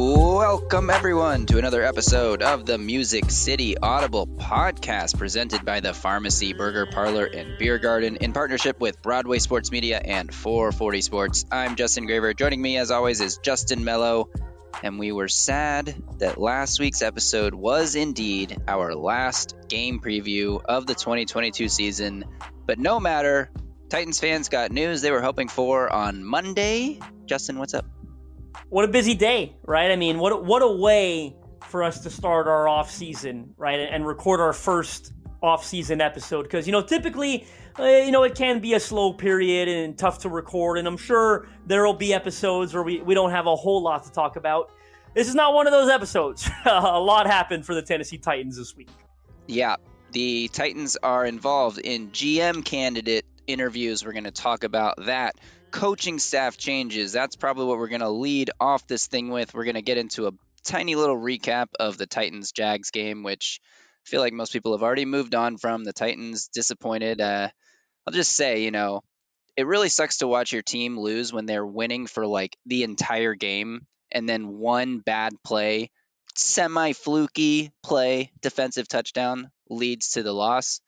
Welcome, everyone, to another episode of the Music City Audible podcast presented by the Pharmacy Burger Parlor and Beer Garden in partnership with Broadway Sports Media and 440 Sports. I'm Justin Graver. Joining me, as always, is Justin Melo. And we were sad that last week's episode was indeed our last game preview of the 2022 season. But no matter, Titans fans got news they were hoping for on Monday. Justin, what's up? What a busy day, right? I mean, what what a way for us to start our off season, right, and record our first off season episode because you know typically uh, you know it can be a slow period and tough to record and i'm sure there will be episodes where we, we don't have a whole lot to talk about this is not one of those episodes a lot happened for the tennessee titans this week Yeah, the Titans are involved in GM candidate interviews. We're going to talk about that. Coaching staff changes. That's probably what we're going to lead off this thing with. We're going to get into a tiny little recap of the Titans Jags game, which I feel like most people have already moved on from. The Titans disappointed. Uh, I'll just say, you know, it really sucks to watch your team lose when they're winning for like the entire game and then one bad play, semi fluky play, defensive touchdown leads to the loss.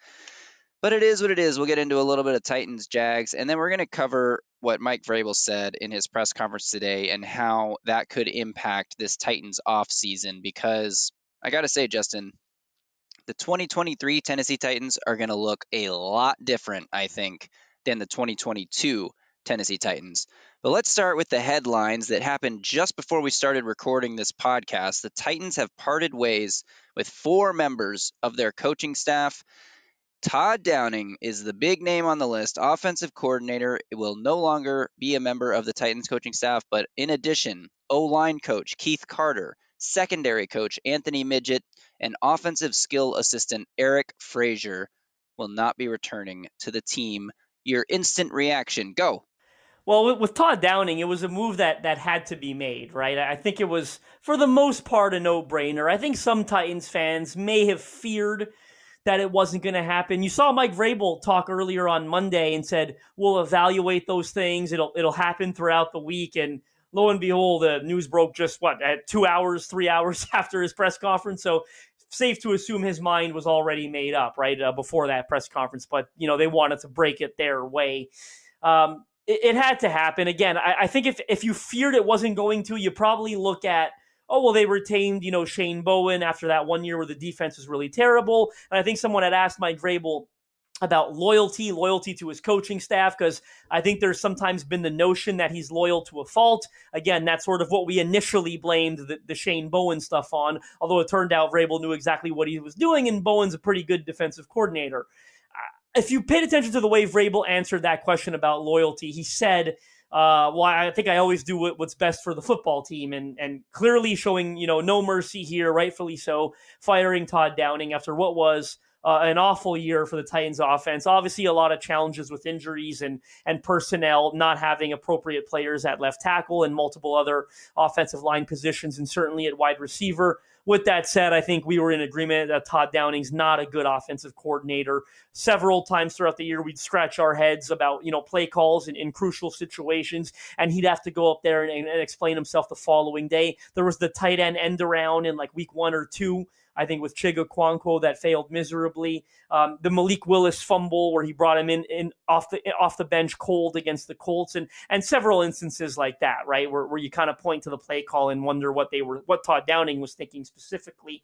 But it is what it is. We'll get into a little bit of Titans Jags, and then we're going to cover what Mike Vrabel said in his press conference today and how that could impact this Titans off season. Because I got to say, Justin, the 2023 Tennessee Titans are going to look a lot different, I think, than the 2022 Tennessee Titans. But let's start with the headlines that happened just before we started recording this podcast. The Titans have parted ways with four members of their coaching staff. Todd Downing is the big name on the list, offensive coordinator. Will no longer be a member of the Titans coaching staff, but in addition, O line coach Keith Carter, secondary coach Anthony Midget, and offensive skill assistant Eric Frazier will not be returning to the team. Your instant reaction go. Well, with, with Todd Downing, it was a move that that had to be made, right? I think it was for the most part a no-brainer. I think some Titans fans may have feared that it wasn't going to happen. You saw Mike Vrabel talk earlier on Monday and said we'll evaluate those things. It'll it'll happen throughout the week, and lo and behold, the news broke just what at two hours, three hours after his press conference. So safe to assume his mind was already made up right uh, before that press conference. But you know they wanted to break it their way. Um, it, it, had to happen again. I, I think if if you feared it wasn't going to, you probably look at oh well they retained you know Shane Bowen after that one year where the defense was really terrible. And I think someone had asked Mike Vrabel about loyalty, loyalty to his coaching staff, because I think there's sometimes been the notion that he's loyal to a fault. Again, that's sort of what we initially blamed the, the Shane Bowen stuff on, although it turned out Vrabel knew exactly what he was doing, and Bowen's a pretty good defensive coordinator. Uh, if you paid attention to the way Vrabel answered that question about loyalty, he said, uh, well, I think I always do what's best for the football team, and and clearly showing you know no mercy here, rightfully so, firing Todd Downing after what was uh, an awful year for the Titans offense. Obviously, a lot of challenges with injuries and and personnel not having appropriate players at left tackle and multiple other offensive line positions, and certainly at wide receiver. With that said, I think we were in agreement that Todd Downing's not a good offensive coordinator. Several times throughout the year, we'd scratch our heads about you know play calls in, in crucial situations, and he'd have to go up there and, and explain himself the following day. There was the tight end end around in like week one or two I think with Chig Okonkwo that failed miserably. Um, the Malik Willis fumble where he brought him in, in off the off the bench cold against the Colts and and several instances like that, right? Where, where you kind of point to the play call and wonder what they were what Todd Downing was thinking specifically.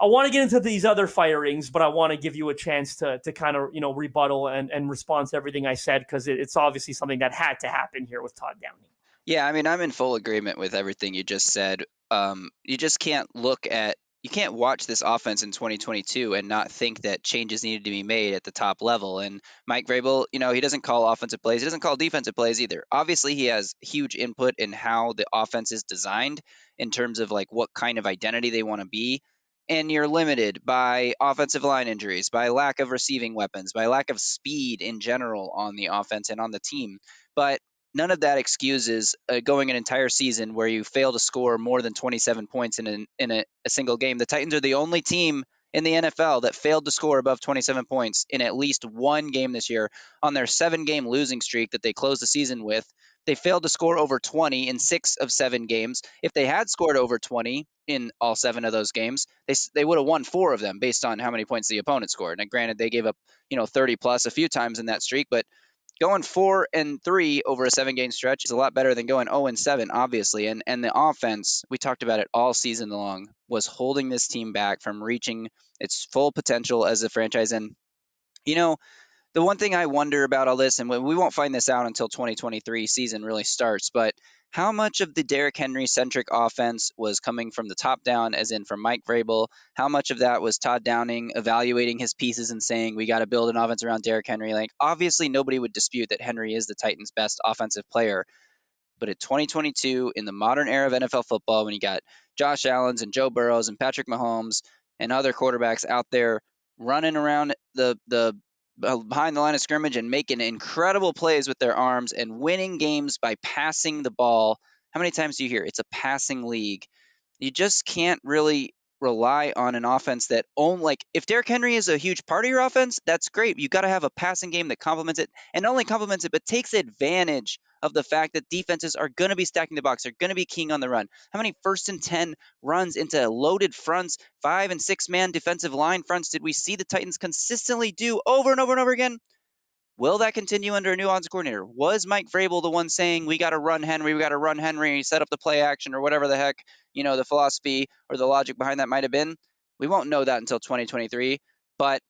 I want to get into these other firings, but I want to give you a chance to to kind of you know rebuttal and, and respond to everything I said because it, it's obviously something that had to happen here with Todd Downing. Yeah, I mean, I'm in full agreement with everything you just said. Um, you just can't look at you can't watch this offense in 2022 and not think that changes needed to be made at the top level. And Mike Vrabel, you know, he doesn't call offensive plays. He doesn't call defensive plays either. Obviously, he has huge input in how the offense is designed in terms of like what kind of identity they want to be. and you're limited by offensive line injuries, by lack of receiving weapons, by lack of speed in general on the offense and on the team. But none of that excuses uh, going an entire season where you fail to score more than 27 points in, an, in a, a single game. The Titans are the only team in the NFL that failed to score above 27 points in at least one game this year on their seven game losing streak that they closed the season with. They failed to score over 20 in six of seven games. If they had scored over 20 in all seven of those games, they, they would have won four of them based on how many points the opponent scored. Now, granted, they gave up you know 30 plus a few times in that streak, but going four and three over a seven game stretch is a lot better than going 0 and seven, obviously. And and the offense, we talked about it all season long, was holding this team back from reaching its full potential as a franchise. And you know, the one thing I wonder about all this, and we won't find this out until 2023 season really starts, but how much of the Derrick Henry centric offense was coming from the top down, as in from Mike Vrabel? How much of that was Todd Downing evaluating his pieces and saying we got to build an offense around Derrick Henry? Like obviously nobody would dispute that Henry is the Titans' best offensive player, but at 2022 in the modern era of NFL football, when you got Josh Allen's and Joe Burrows and Patrick Mahomes and other quarterbacks out there running around the the Uh, behind the line of scrimmage and making incredible plays with their arms and winning games by passing the ball. How many times do you hear it's a passing league? You just can't really rely on an offense that only like if Derrick Henry is a huge part of your offense, that's great. You got to have a passing game that complements it and not only complements it but takes advantage of the fact that defenses are going to be stacking the box, they're going to be king on the run. How many first and 10 runs into loaded fronts, five and six man defensive line fronts did we see the Titans consistently do over and over and over again? Will that continue under a new offensive coordinator? Was Mike Vrabel the one saying we got to run Henry, we got to run Henry, set up the play action or whatever the heck, you know, the philosophy or the logic behind that might have been? We won't know that until 2023, but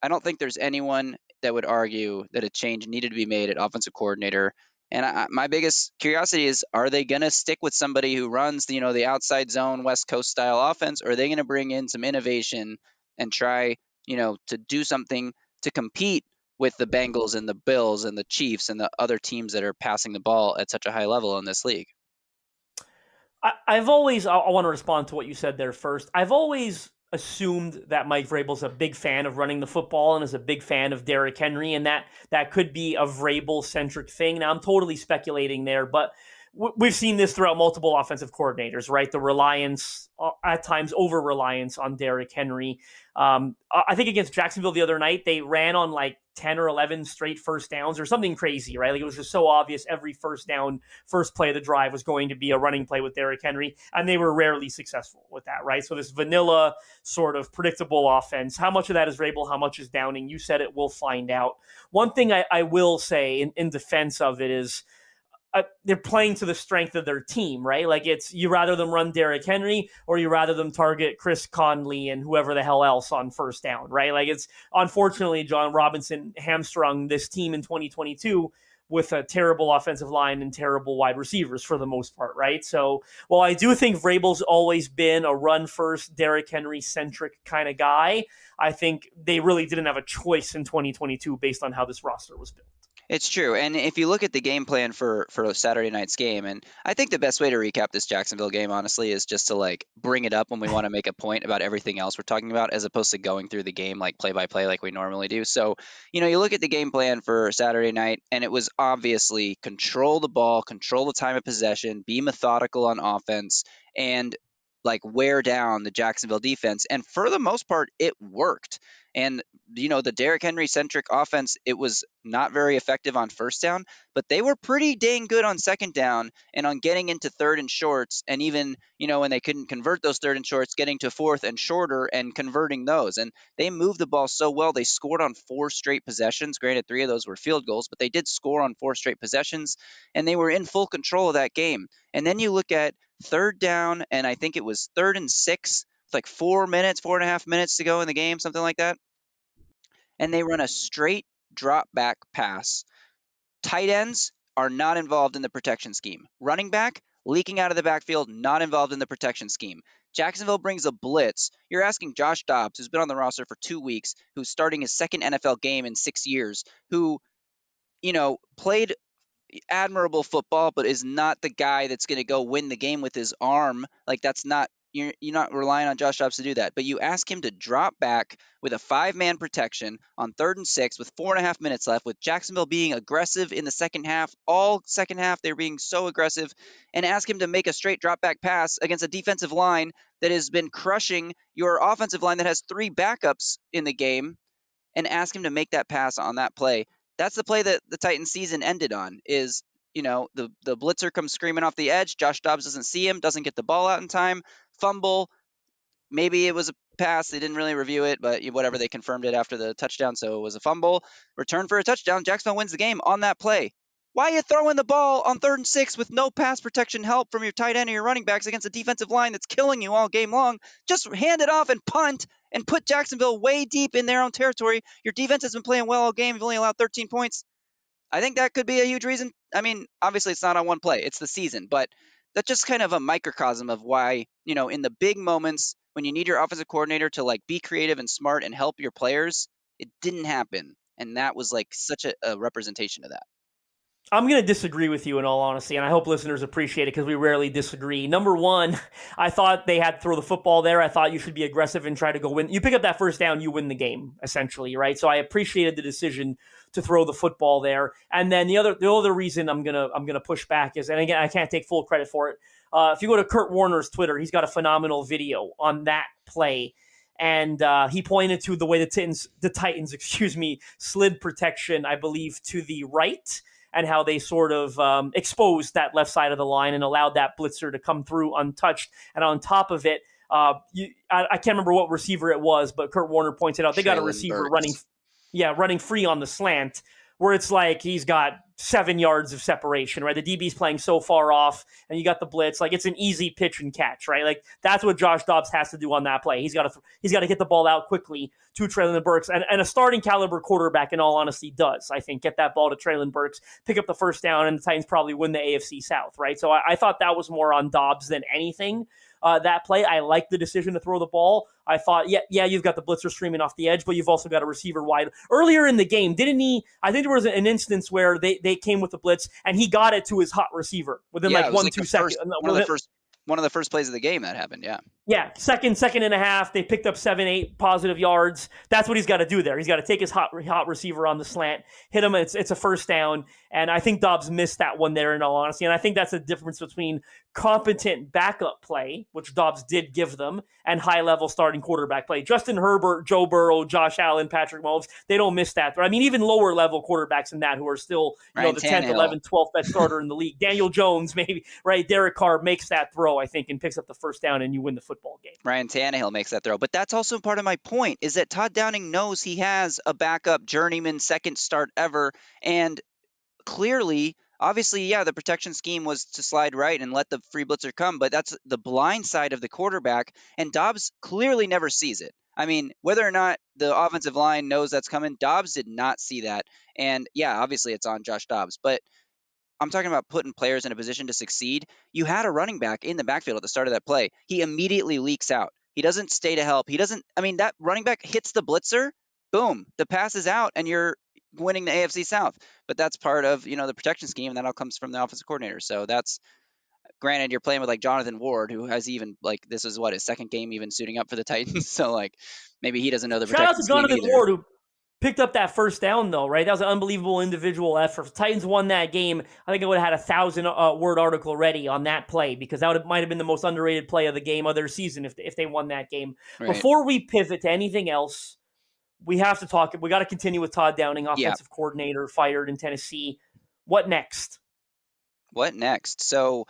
I don't think there's anyone that would argue that a change needed to be made at offensive coordinator and I, my biggest curiosity is, are they going to stick with somebody who runs, the, you know, the outside zone West Coast style offense, or are they going to bring in some innovation and try, you know, to do something to compete with the Bengals and the Bills and the Chiefs and the other teams that are passing the ball at such a high level in this league? I, have always, I, I want to respond to what you said there first. I've always assumed that Mike Vrabel's a big fan of running the football and is a big fan of Derrick Henry, and that that could be a Vrabel centric thing. Now I'm totally speculating there, but we've seen this throughout multiple offensive coordinators, right? The reliance, uh, at times over reliance on Derrick Henry. Um, I think against Jacksonville the other night, they ran on like 10 or 11 straight first downs or something crazy, right? Like it was just so obvious every first down, first play of the drive was going to be a running play with Derrick Henry, and they were rarely successful with that, right? So this vanilla sort of predictable offense, how much of that is Vrabel, how much is Downing? You said it, we'll find out. One thing I, I will say in, in defense of it is, uh, they're playing to the strength of their team, right? Like it's you rather them run Derrick Henry or you rather them target Chris Conley and whoever the hell else on first down, right? Like it's unfortunately Jon Robinson hamstrung this team in 2022 with a terrible offensive line and terrible wide receivers for the most part, right? So while I do think Vrabel's always been a run first, Derrick Henry centric kind of guy, I think they really didn't have a choice in 2022 based on how this roster was built. It's true. And if you look at the game plan for for Saturday night's game, and I think the best way to recap this Jacksonville game, honestly, is just to like bring it up when we want to make a point about everything else we're talking about, as opposed to going through the game like play by play like we normally do. So, you know, you look at the game plan for Saturday night, and it was obviously control the ball, control the time of possession, be methodical on offense, and like wear down the Jacksonville defense. And for the most part, it worked. And you know, the Derrick Henry centric offense, it was not very effective on first down, but they were pretty dang good on second down and on getting into third and shorts. And even, you know, when they couldn't convert those third and shorts, getting to fourth and shorter and converting those. And they moved the ball so well. They scored on four straight possessions. Granted, three of those were field goals, but they did score on four straight possessions and they were in full control of that game. And then you look at third down, and I think it was third and six like four minutes, four and a half minutes to go in the game, something like that. And they run a straight drop back pass. Tight ends are not involved in the protection scheme. Running back, leaking out of the backfield, not involved in the protection scheme. Jacksonville brings a blitz. You're asking Josh Dobbs, who's been on the roster for two weeks, who's starting his second NFL game in six years, who, you know, played admirable football, but is not the guy that's going to go win the game with his arm. Like, that's not You're, you're not relying on Josh Dobbs to do that, but you ask him to drop back with a five man protection on third and six with four and a half minutes left, with Jacksonville being aggressive in the second half, all second half, they're being so aggressive, and ask him to make a straight drop back pass against a defensive line that has been crushing your offensive line that has three backups in the game, and ask him to make that pass on that play. That's the play that the Titans season ended on is you know, the the blitzer comes screaming off the edge. Josh Dobbs doesn't see him, doesn't get the ball out in time, fumble. Maybe it was a pass. They didn't really review it, but whatever. They confirmed it after the touchdown, so it was a fumble. Return for a touchdown. Jacksonville wins the game on that play. Why are you throwing the ball on third and six with no pass protection help from your tight end or your running backs against a defensive line that's killing you all game long? Just hand it off and punt and put Jacksonville way deep in their own territory. Your defense has been playing well all game. You've only allowed 13 points. I think that could be a huge reason. I mean, obviously it's not on one play, it's the season, but that's just kind of a microcosm of why, you know, in the big moments when you need your offensive coordinator to like be creative and smart and help your players, it didn't happen. And that was like such a, a representation of that. I'm going to disagree with you in all honesty, and I hope listeners appreciate it because we rarely disagree. Number one, I thought they had to throw the football there. I thought you should be aggressive and try to go win. You pick up that first down, you win the game, essentially, right? So I appreciated the decision to throw the football there. And then the other the other reason I'm gonna I'm gonna push back is, and again, I can't take full credit for it. Uh, if you go to Kurt Warner's Twitter, he's got a phenomenal video on that play and uh, he pointed to the way the Titans, the Titans, excuse me, slid protection, I believe, to the right, and how they sort of um, exposed that left side of the line and allowed that blitzer to come through untouched. And on top of it, uh, you, I, I, can't remember what receiver it was, but Kurt Warner pointed out they got a receiver Burks. running yeah, running free on the slant, where it's like he's got seven yards of separation, right? The DB's playing so far off, and you got the blitz. Like it's an easy pitch and catch, right? Like that's what Josh Dobbs has to do on that play. He's got to he's got to get the ball out quickly to Treylon Burks, and, and a starting caliber quarterback, in all honesty, does I think get that ball to Treylon Burks, pick up the first down, and the Titans probably win the AFC South, right? So I, I thought that was more on Dobbs than anything uh, that play. I like the decision to throw the ball. I thought, yeah, yeah, you've got the blitzer streaming off the edge, but you've also got a receiver wide. Earlier in the game, didn't he? I think there was an instance where they, they came with the blitz and he got it to his hot receiver within yeah, like one, like two seconds. First, one of the first one of the first plays of the game that happened. Yeah. Yeah. Second, second and a half. They picked up seven, eight positive yards. That's what he's got to do there. He's got to take his hot, hot receiver on the slant, hit him. It's, it's a first down. And I think Dobbs missed that one there in all honesty. And I think that's the difference between competent backup play, which Dobbs did give them, and high level starting quarterback play. Justin Herbert, Joe Burrow, Josh Allen, Patrick Mahomes, they don't miss that. I mean, even lower level quarterbacks than that who are still, you Ryan know, the. 10th, 11th, 12th best starter in the league. Daniel Jones, maybe, right? Derek Carr makes that throw, I think, and picks up the first down, and you win the football game. Ryan Tannehill makes that throw. But that's also part of my point is that Todd Downing knows he has a backup journeyman second start ever. And clearly obviously, yeah, the protection scheme was to slide right and let the free blitzer come, but that's the blind side of the quarterback, and Dobbs clearly never sees it. I mean, whether or not the offensive line knows that's coming, Dobbs did not see that. And yeah, obviously it's on Josh Dobbs, but I'm talking about putting players in a position to succeed. You had a running back in the backfield at the start of that play. He immediately leaks out. He doesn't stay to help. He doesn't, I mean, that running back hits the blitzer, boom, the pass is out, and you're winning the AFC South. But that's part of you know the protection scheme, and that all comes from the offensive coordinator. So that's granted you're playing with like Jonathan Ward, who has even like this is what his second game even suiting up for the Titans. so like maybe he doesn't know the shout out to Jonathan Ward who picked up that first down though, right? That was an unbelievable individual effort. If Titans won that game. I think I would have had a thousand uh, word article ready on that play because that would might have been the most underrated play of the game of their season if if they won that game. Right. Before we pivot to anything else we have to talk. We got to continue with Todd Downing, offensive yeah. coordinator, fired in Tennessee. What next? What next? So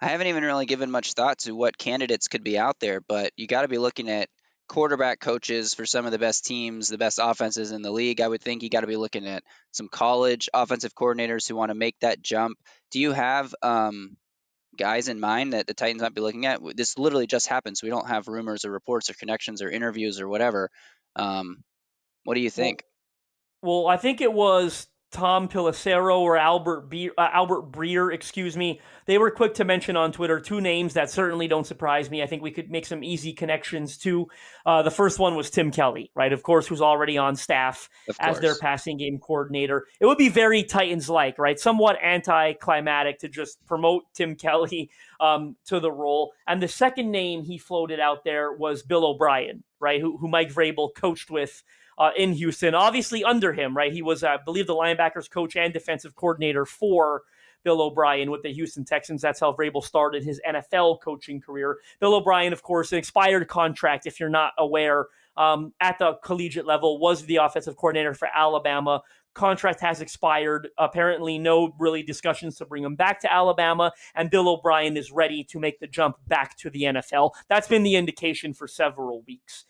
I haven't even really given much thought to what candidates could be out there, but you got to be looking at quarterback coaches for some of the best teams, the best offenses in the league. I would think you got to be looking at some college offensive coordinators who want to make that jump. Do you have um, guys in mind that the Titans might be looking at? This literally just happened, so we don't have rumors or reports or connections or interviews or whatever. Um, what do you think? Well, well, I think it was Tom Pelissero or Albert Be- uh, Albert Breer, excuse me. They were quick to mention on Twitter two names that certainly don't surprise me. I think we could make some easy connections too. Uh, the first one was Tim Kelly, right? Of course, who's already on staff as their passing game coordinator. It would be very Titans like, right? Somewhat anticlimactic to just promote Tim Kelly um, to the role. And the second name he floated out there was Bill O'Brien, right? Who, who Mike Vrabel coached with uh, in Houston. Obviously, under him, right? He was, I believe, the linebackers coach and defensive coordinator for Bill O'Brien with the Houston Texans. That's how Vrabel started his NFL coaching career. Bill O'Brien, of course, an expired contract, if you're not aware, um, at the collegiate level, was the offensive coordinator for Alabama. Contract has expired. Apparently, no really discussions to bring him back to Alabama, and Bill O'Brien is ready to make the jump back to the NFL. That's been the indication for several weeks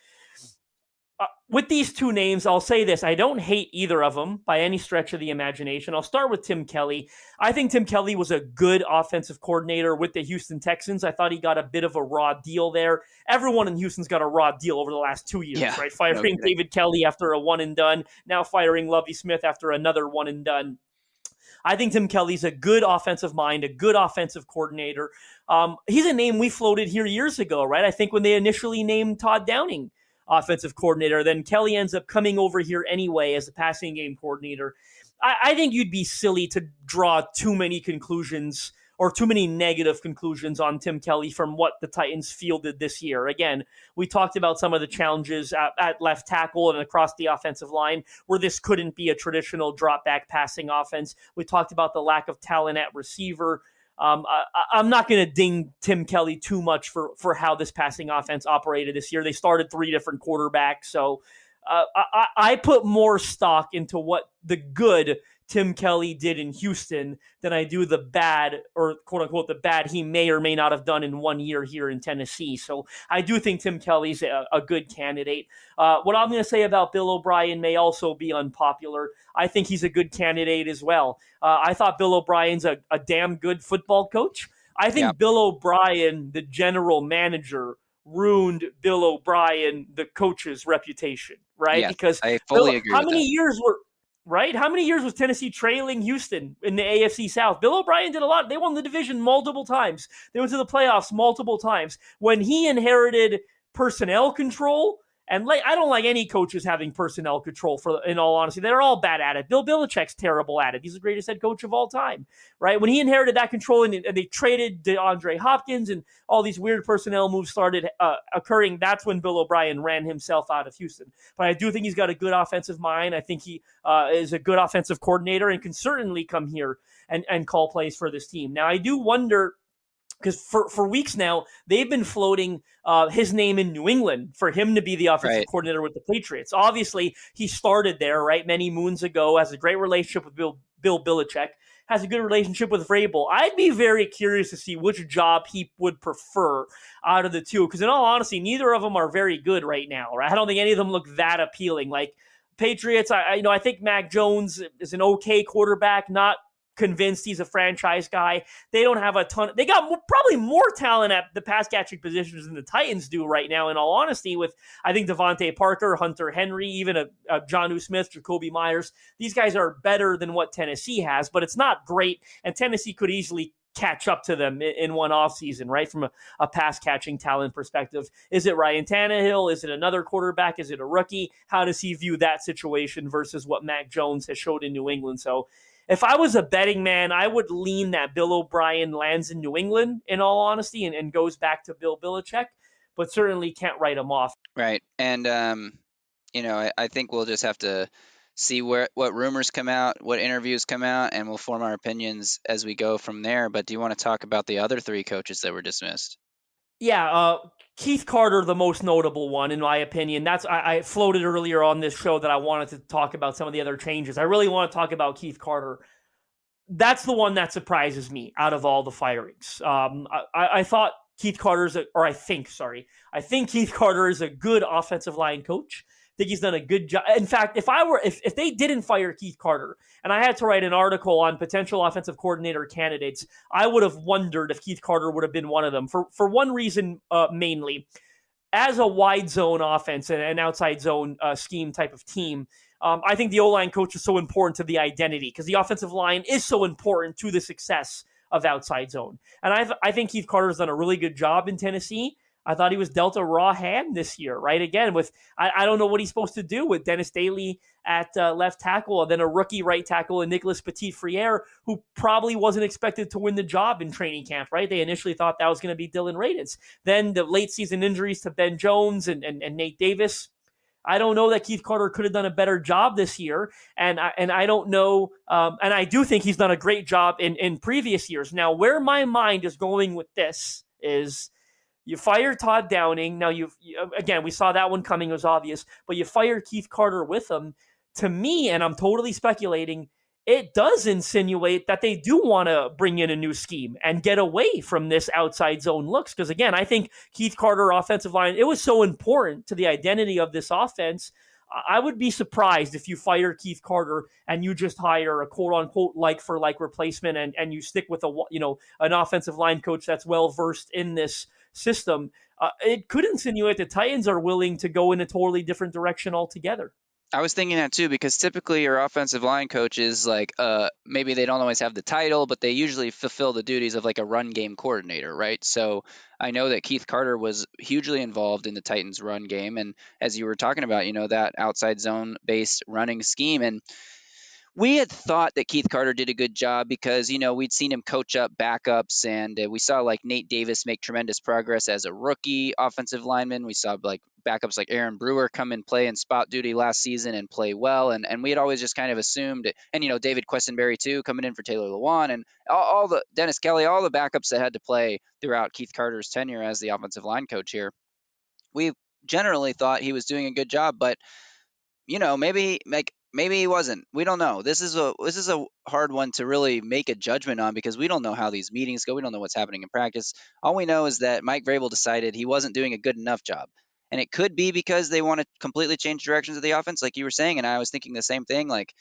uh, with these two names, I'll say this. I don't hate either of them by any stretch of the imagination. I'll start with Tim Kelly. I think Tim Kelly was a good offensive coordinator with the Houston Texans. I thought he got a bit of a raw deal there. Everyone in Houston's got a raw deal over the last two years, yeah, right? Firing no David Culley after a one and done, now firing Lovie Smith after another one and done. I think Tim Kelly's a good offensive mind, a good offensive coordinator. Um, he's a name we floated here years ago, right? I think when they initially named Todd Downing offensive coordinator. Then Kelly ends up coming over here anyway as a passing game coordinator. I, I think you'd be silly to draw too many conclusions or too many negative conclusions on Tim Kelly from what the Titans fielded this year. Again, we talked about some of the challenges at, at, left tackle and across the offensive line where this couldn't be a traditional drop back passing offense. We talked about the lack of talent at receiver. Um, I, am not going to ding Tim Kelly too much for for how this passing offense operated this year. They started three different quarterbacks, so uh, I, I put more stock into what the good Tim Kelly did in Houston than I do the bad, or quote unquote, the bad he may or may not have done in one year here in Tennessee. So I do think Tim Kelly's a, a good candidate. Uh, what I'm going to say about Bill O'Brien may also be unpopular. I think he's a good candidate as well. Uh, I thought Bill O'Brien's a, a, damn good football coach. I think yeah. Bill O'Brien, the general manager, ruined Bill O'Brien, the coach's reputation, right? Yes, because I fully Bill, agree. How many that. years were right? How many years was Tennessee trailing Houston in the AFC South? Bill O'Brien did a lot. They won the division multiple times. They went to the playoffs multiple times. When he inherited personnel control, and like, I don't like any coaches having personnel control. For in all honesty, they're all bad at it. Bill Belichick's terrible at it. He's the greatest head coach of all time, right? When he inherited that control and, and they traded DeAndre Hopkins and all these weird personnel moves started uh, occurring, that's when Bill O'Brien ran himself out of Houston. But I do think he's got a good offensive mind. I think he uh, is a good offensive coordinator and can certainly come here and and call plays for this team. Now I do wonder because for, for weeks now they've been floating uh, his name in New England for him to be the offensive right. coordinator with the Patriots. Obviously, he started there right many moons ago, has a great relationship with Bill Bill Belichick, has a good relationship with Vrabel. I'd be very curious to see which job he would prefer out of the two, because in all honesty, neither of them are very good right now. Right? I don't think any of them look that appealing. Like Patriots, I you know I think Mac Jones is an okay quarterback, not convinced he's a franchise guy. They don't have a ton. They got more, probably more talent at the pass catching positions than the Titans do right now. In all honesty, with I think DeVante Parker, Hunter Henry, even a, a Jonnu Smith, Jakobi Meyers, these guys are better than what Tennessee has, but it's not great. And Tennessee could easily catch up to them in, in one offseason, right? From a, a pass catching talent perspective. Is it Ryan Tannehill? Is it another quarterback? Is it a rookie? How does he view that situation versus what Mac Jones has showed in New England? So if I was a betting man, I would lean that Bill O'Brien lands in New England, in all honesty, and, and goes back to Bill Belichick, but certainly can't write him off. Right. And, um, you know, I, I think we'll just have to see where what rumors come out, what interviews come out, and we'll form our opinions as we go from there. But do you want to talk about the other three coaches that were dismissed? Yeah, uh, Keith Carter, the most notable one, in my opinion. That's I, I, floated earlier on this show that I wanted to talk about some of the other changes. I really want to talk about Keith Carter. That's the one that surprises me out of all the firings. Um, I, I, thought Keith Carter's, a, or I think, sorry, I think Keith Carter is a good offensive line coach think he's done a good job. In fact, if I were if, if they didn't fire Keith Carter and I had to write an article on potential offensive coordinator candidates, I would have wondered if Keith Carter would have been one of them for for one reason uh, mainly. As a wide zone offense and an outside zone uh, scheme type of team, Um, I think the O line coach is so important to the identity because the offensive line is so important to the success of outside zone. And I, I think Keith Carter's done a really good job in Tennessee. I thought he was dealt a raw hand this year, right? Again, with I, I don't know what he's supposed to do with Dennis Daly at uh, left tackle, and then a rookie right tackle and Nicholas Petit-Frere, who probably wasn't expected to win the job in training camp, right? They initially thought that was going to be Dillon Radunz. Then the late season injuries to Ben Jones and, and, and Nate Davis. I don't know that Keith Carter could have done a better job this year, and I, and I don't know, um, and I do think he's done a great job in in previous years. Now, where my mind is going with this is you fire Todd Downing. Now you've uh, again, we saw that one coming; it was obvious. But you fire Keith Carter with him. To me, and I'm totally speculating, it does insinuate that they do want to bring in a new scheme and get away from this outside zone looks. Because again, I think Keith Carter offensive line, it was so important to the identity of this offense. I would be surprised if you fire Keith Carter and you just hire a quote unquote like for like replacement and, and you stick with a you know an offensive line coach that's well versed in this system, uh, it could insinuate the Titans are willing to go in a totally different direction altogether. I was thinking that too because typically your offensive line coaches like uh maybe they don't always have the title but they usually fulfill the duties of like a run game coordinator, right? So I know that Keith Carter was hugely involved in the Titans run game and as you were talking about, you know, that outside zone based running scheme and we had thought that Keith Carter did a good job because you know we'd seen him coach up backups, and uh, we saw like Nate Davis make tremendous progress as a rookie offensive lineman. We saw like backups like Aaron Brewer come and play in spot duty last season and play well, and and we had always just kind of assumed, and you know David Quessenberry too coming in for Taylor Lewan, and all, all the Dennis Kelly, all the backups that had to play throughout Keith Carter's tenure as the offensive line coach here. We generally thought he was doing a good job, but you know maybe like maybe he wasn't. We don't know. This is a this is a hard one to really make a judgment on because we don't know how these meetings go. We don't know what's happening in practice. All we know is that Mike Vrabel decided he wasn't doing a good enough job. And it could be because they want to completely change directions of the offense, like you were saying. And I was thinking the same thing. Like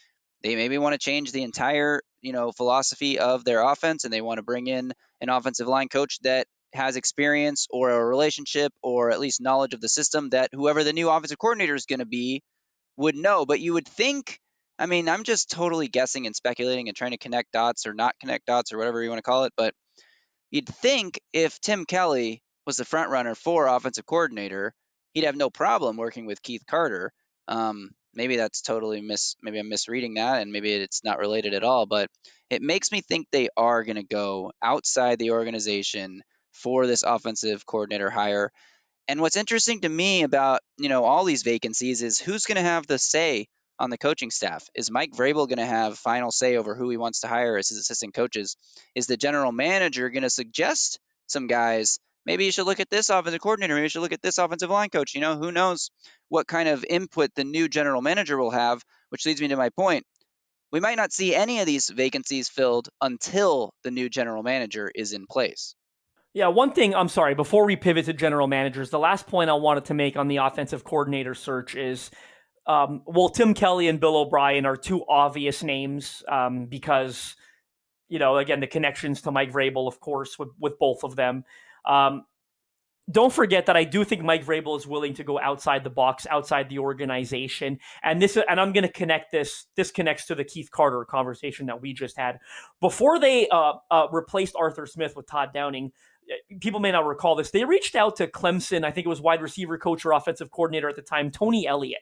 they maybe want to change the entire, you know, philosophy of their offense, and they want to bring in an offensive line coach that has experience or a relationship or at least knowledge of the system that whoever the new offensive coordinator is going to be would know. But you would think, I mean, I'm just totally guessing and speculating and trying to connect dots or not connect dots or whatever you want to call it. But you'd think if Tim Kelly was the front runner for offensive coordinator, he'd have no problem working with Keith Carter. Um, maybe that's totally mis. Maybe I'm misreading that, and maybe it's not related at all. But it makes me think they are going to go outside the organization for this offensive coordinator hire. And what's interesting to me about, you know, all these vacancies is who's going to have the say on the coaching staff? Is Mike Vrabel going to have final say over who he wants to hire as his assistant coaches? Is the general manager going to suggest some guys? Maybe you should look at this offensive coordinator. Maybe you should look at this offensive line coach. You know, who knows what kind of input the new general manager will have, which leads me to my point. We might not see any of these vacancies filled until the new general manager is in place. Yeah, one thing, I'm sorry, before we pivot to general managers, the last point I wanted to make on the offensive coordinator search is um, well, Tim Kelly and Bill O'Brien are two obvious names um, because, you know, again, the connections to Mike Vrabel, of course, with, with both of them. Um, don't forget that I do think Mike Vrabel is willing to go outside the box, outside the organization, and this. And I'm going to connect this. This connects to the Keith Carter conversation that we just had before they uh, uh, replaced Arthur Smith with Todd Downing people may not recall this. They reached out to Clemson, I think it was wide receiver coach or offensive coordinator at the time, Tony Elliott,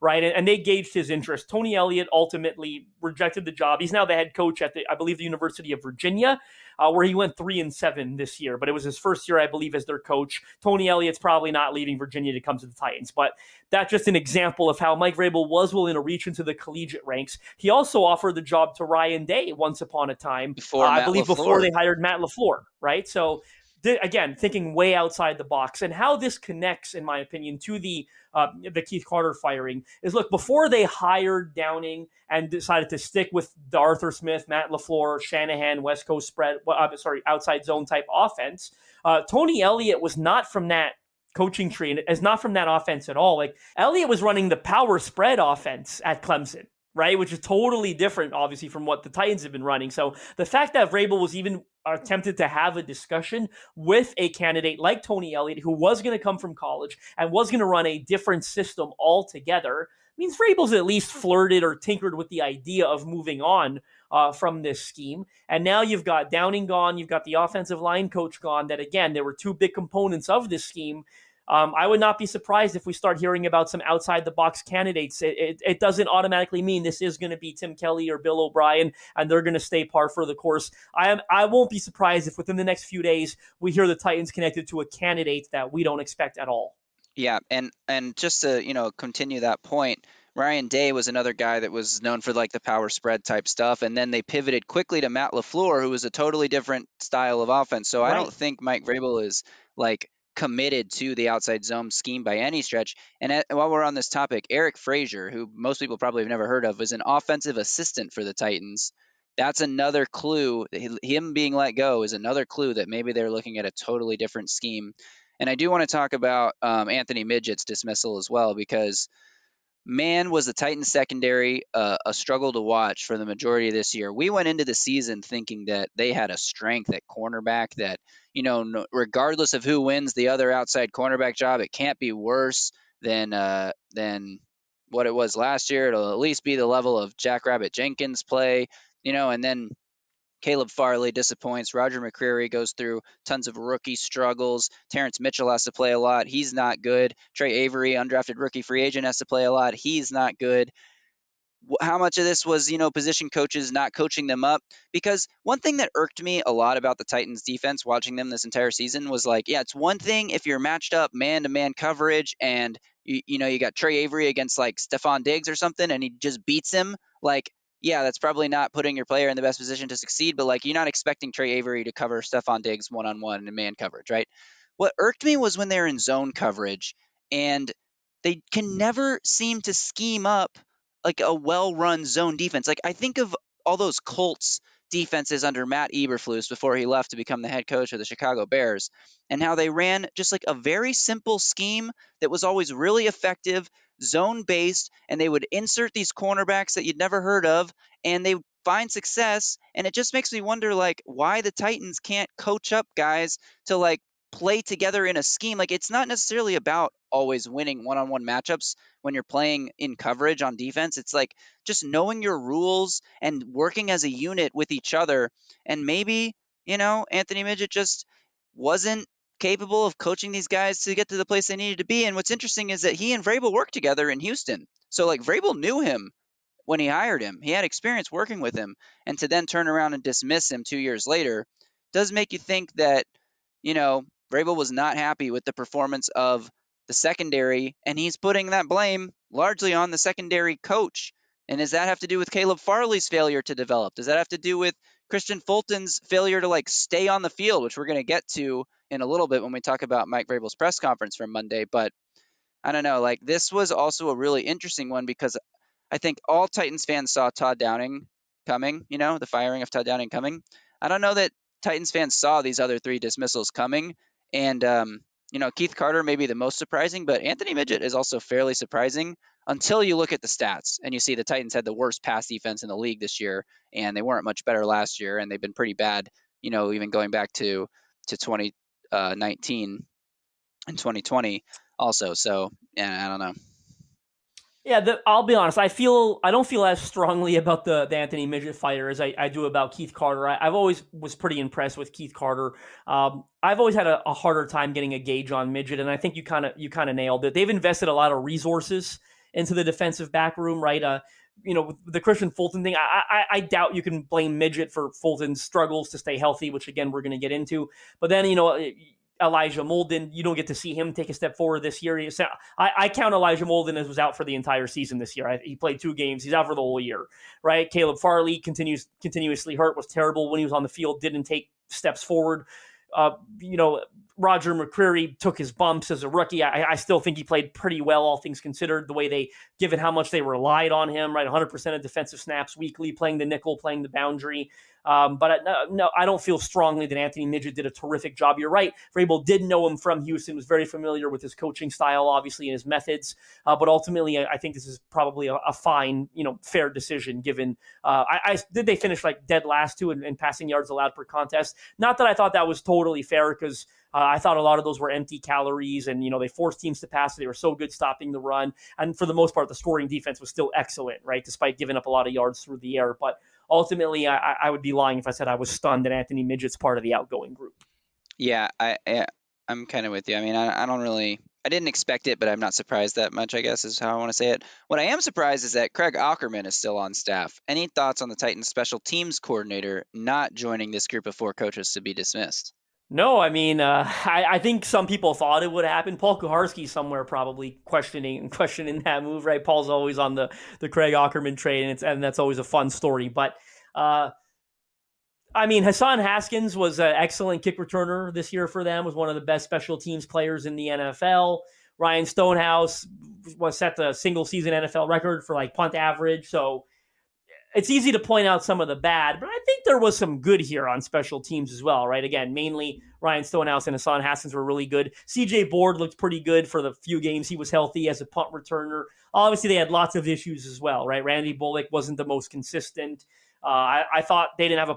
right? And, and, they gauged his interest. Tony Elliott ultimately rejected the job. He's now the head coach at the, I believe, the University of Virginia, uh, where he went three and seven this year. But it was his first year, I believe, as their coach. Tony Elliott's probably not leaving Virginia to come to the Titans, but that's just an example of how Mike Vrabel was willing to reach into the collegiate ranks. He also offered the job to Ryan Day once upon a time, before uh, I believe, LaFleur. before they hired Matt Lafleur, right? So again, thinking way outside the box, and how this connects, in my opinion, to the uh, the Keith Carter firing is look before they hired Downing and decided to stick with the Arthur Smith, Matt Lafleur, Shanahan, West Coast spread, uh, sorry, outside zone type offense. Uh, Tony Elliott was not from that coaching tree and is not from that offense at all. Like Elliott was running the power spread offense at Clemson right? Which is totally different, obviously, from what the Titans have been running. So the fact that Vrabel was even attempted to have a discussion with a candidate like Tony Elliott, who was going to come from college and was going to run a different system altogether, means Vrabel's at least flirted or tinkered with the idea of moving on uh, from this scheme. And now you've got Downing gone, you've got the offensive line coach gone. That again, there were two big components of this scheme. Um, I would not be surprised if we start hearing about some outside the box candidates. It, it, it doesn't automatically mean this is going to be Tim Kelly or Bill O'Brien, and they're going to stay par for the course. I am. I won't be surprised if within the next few days we hear the Titans connected to a candidate that we don't expect at all. Yeah, and and just to you know continue that point, Ryan Day was another guy that was known for like the power spread type stuff, and then they pivoted quickly to Matt LaFleur, who was a totally different style of offense. So right. I don't think Mike Vrabel is like committed to the outside zone scheme by any stretch. And at, while we're on this topic, Eric Frazier, who most people probably have never heard of, was an offensive assistant for the Titans. That's another clue. Him being let go is another clue that maybe they're looking at a totally different scheme. And I do want to talk about um, Anthony Midget's dismissal as well, because man, was the Titans secondary uh, a struggle to watch for the majority of this year. We went into the season thinking that they had a strength at cornerback that you know, regardless of who wins the other outside cornerback job, it can't be worse than uh, than what it was last year. It'll at least be the level of Jackrabbit Jenkins play, you know, and then Caleb Farley disappoints. Roger McCreary goes through tons of rookie struggles. Terrence Mitchell has to play a lot. He's not good. Tre Avery, undrafted rookie free agent, has to play a lot. He's not good how much of this was you know position coaches not coaching them up because one thing that irked me a lot about the titans defense watching them this entire season was like yeah it's one thing if you're matched up man to man coverage and you, you know you got Tre avery against like stefon diggs or something and he just beats him like yeah that's probably not putting your player in the best position to succeed but like you're not expecting Tre avery to cover stefon diggs one-on-one in man coverage right what irked me was when they're in zone coverage and they can mm. never seem to scheme up like a well-run zone defense. Like I think of all those Colts defenses under Matt Eberflus before he left to become the head coach of the Chicago Bears, and how they ran just like a very simple scheme that was always really effective, zone based, and they would insert these cornerbacks that you'd never heard of, and they find success. And it just makes me wonder like why the Titans can't coach up guys to like play together in a scheme. Like it's not necessarily about always winning one-on-one matchups when you're playing in coverage on defense. It's like just knowing your rules and working as a unit with each other. And maybe, you know, Anthony Midget just wasn't capable of coaching these guys to get to the place they needed to be. And what's interesting is that he and Vrabel worked together in Houston. So like Vrabel knew him when he hired him. He had experience working with him. And to then turn around and dismiss him two years later does make you think that, you know, Vrabel was not happy with the performance of the secondary, and he's putting that blame largely on the secondary coach. And does that have to do with Caleb Farley's failure to develop? Does that have to do with Kristian Fulton's failure to like stay on the field, which we're going to get to in a little bit when we talk about Mike Vrabel's press conference from Monday? But I don't know. Like this was also a really interesting one because I think all Titans fans saw Todd Downing coming. You know, the firing of Todd Downing coming. I don't know that Titans fans saw these other three dismissals coming, and um, you know, Keith Carter may be the most surprising, but Anthony Midget is also fairly surprising until you look at the stats and you see the Titans had the worst pass defense in the league this year, and they weren't much better last year, and they've been pretty bad. You know, even going back to to 2019 uh, and 2020 also. So, yeah, I don't know. Yeah, the, I'll be honest. I feel I don't feel as strongly about the, the Anthony Midget fighter as I, I do about Keith Carter. I, have always was pretty impressed with Keith Carter. Um, I've always had a, a, harder time getting a gauge on Midget, and I think you kind of you kind of nailed it. They've invested a lot of resources into the defensive back room, right? Uh, you know, the Kristian Fulton thing, I, I, I doubt you can blame Midget for Fulton's struggles to stay healthy, which again we're going to get into. But then you know Elijah Molden, you don't get to see him take a step forward this year. I, I count Elijah Molden as was out for the entire season this year. I, he played two games. He's out for the whole year, right? Caleb Farley continues continuously hurt. Was terrible when he was on the field. Didn't take steps forward. Uh, you know, Roger McCreary took his bumps as a rookie. I, I, still think he played pretty well, all things considered. The way they, given how much they relied on him, right? 100% of defensive snaps weekly, playing the nickel, playing the boundary. Um, but no, no, I don't feel strongly that Anthony Midget did a terrific job. You're right. Vrabel did know him from Houston, was very familiar with his coaching style, obviously, and his methods. Uh, but ultimately, I, I, think this is probably a, a, fine, you know, fair decision given. Uh, I, I, did they finish like dead last two in, in, passing yards allowed per contest. Not that I thought that was totally fair because uh, I thought a lot of those were empty calories, and you know they forced teams to pass. They were so good stopping the run, and for the most part, the scoring defense was still excellent, right? Despite giving up a lot of yards through the air, but ultimately, I, I would be lying if I said I was stunned that Anthony Midget's part of the outgoing group. Yeah, I, I am kind of with you. I mean, I, I don't really. I didn't expect it, but I'm not surprised that much, I guess, is how I want to say it. What I am surprised is that Craig Aukerman is still on staff. Any thoughts on the Titans special teams coordinator not joining this group of four coaches to be dismissed? No, I mean, uh, I, I, think some people thought it would happen. Paul Kuharsky somewhere probably questioning questioning that move, right? Paul's always on the the Craig Aukerman trade, and it's and that's always a fun story. But uh, I mean, Hassan Haskins was an excellent kick returner this year for them. Was one of the best special teams players in the NFL. Ryan Stonehouse was set the single season NFL record for like punt average. So it's easy to point out some of the bad, but I think there was some good here on special teams as well, right? Again, mainly Ryan Stonehouse and Hassan Haskins were really good. CJ Board looked pretty good for the few games he was healthy as a punt returner. Obviously, they had lots of issues as well, right? Randy Bullock wasn't the most consistent. Uh, I, I, thought they didn't have a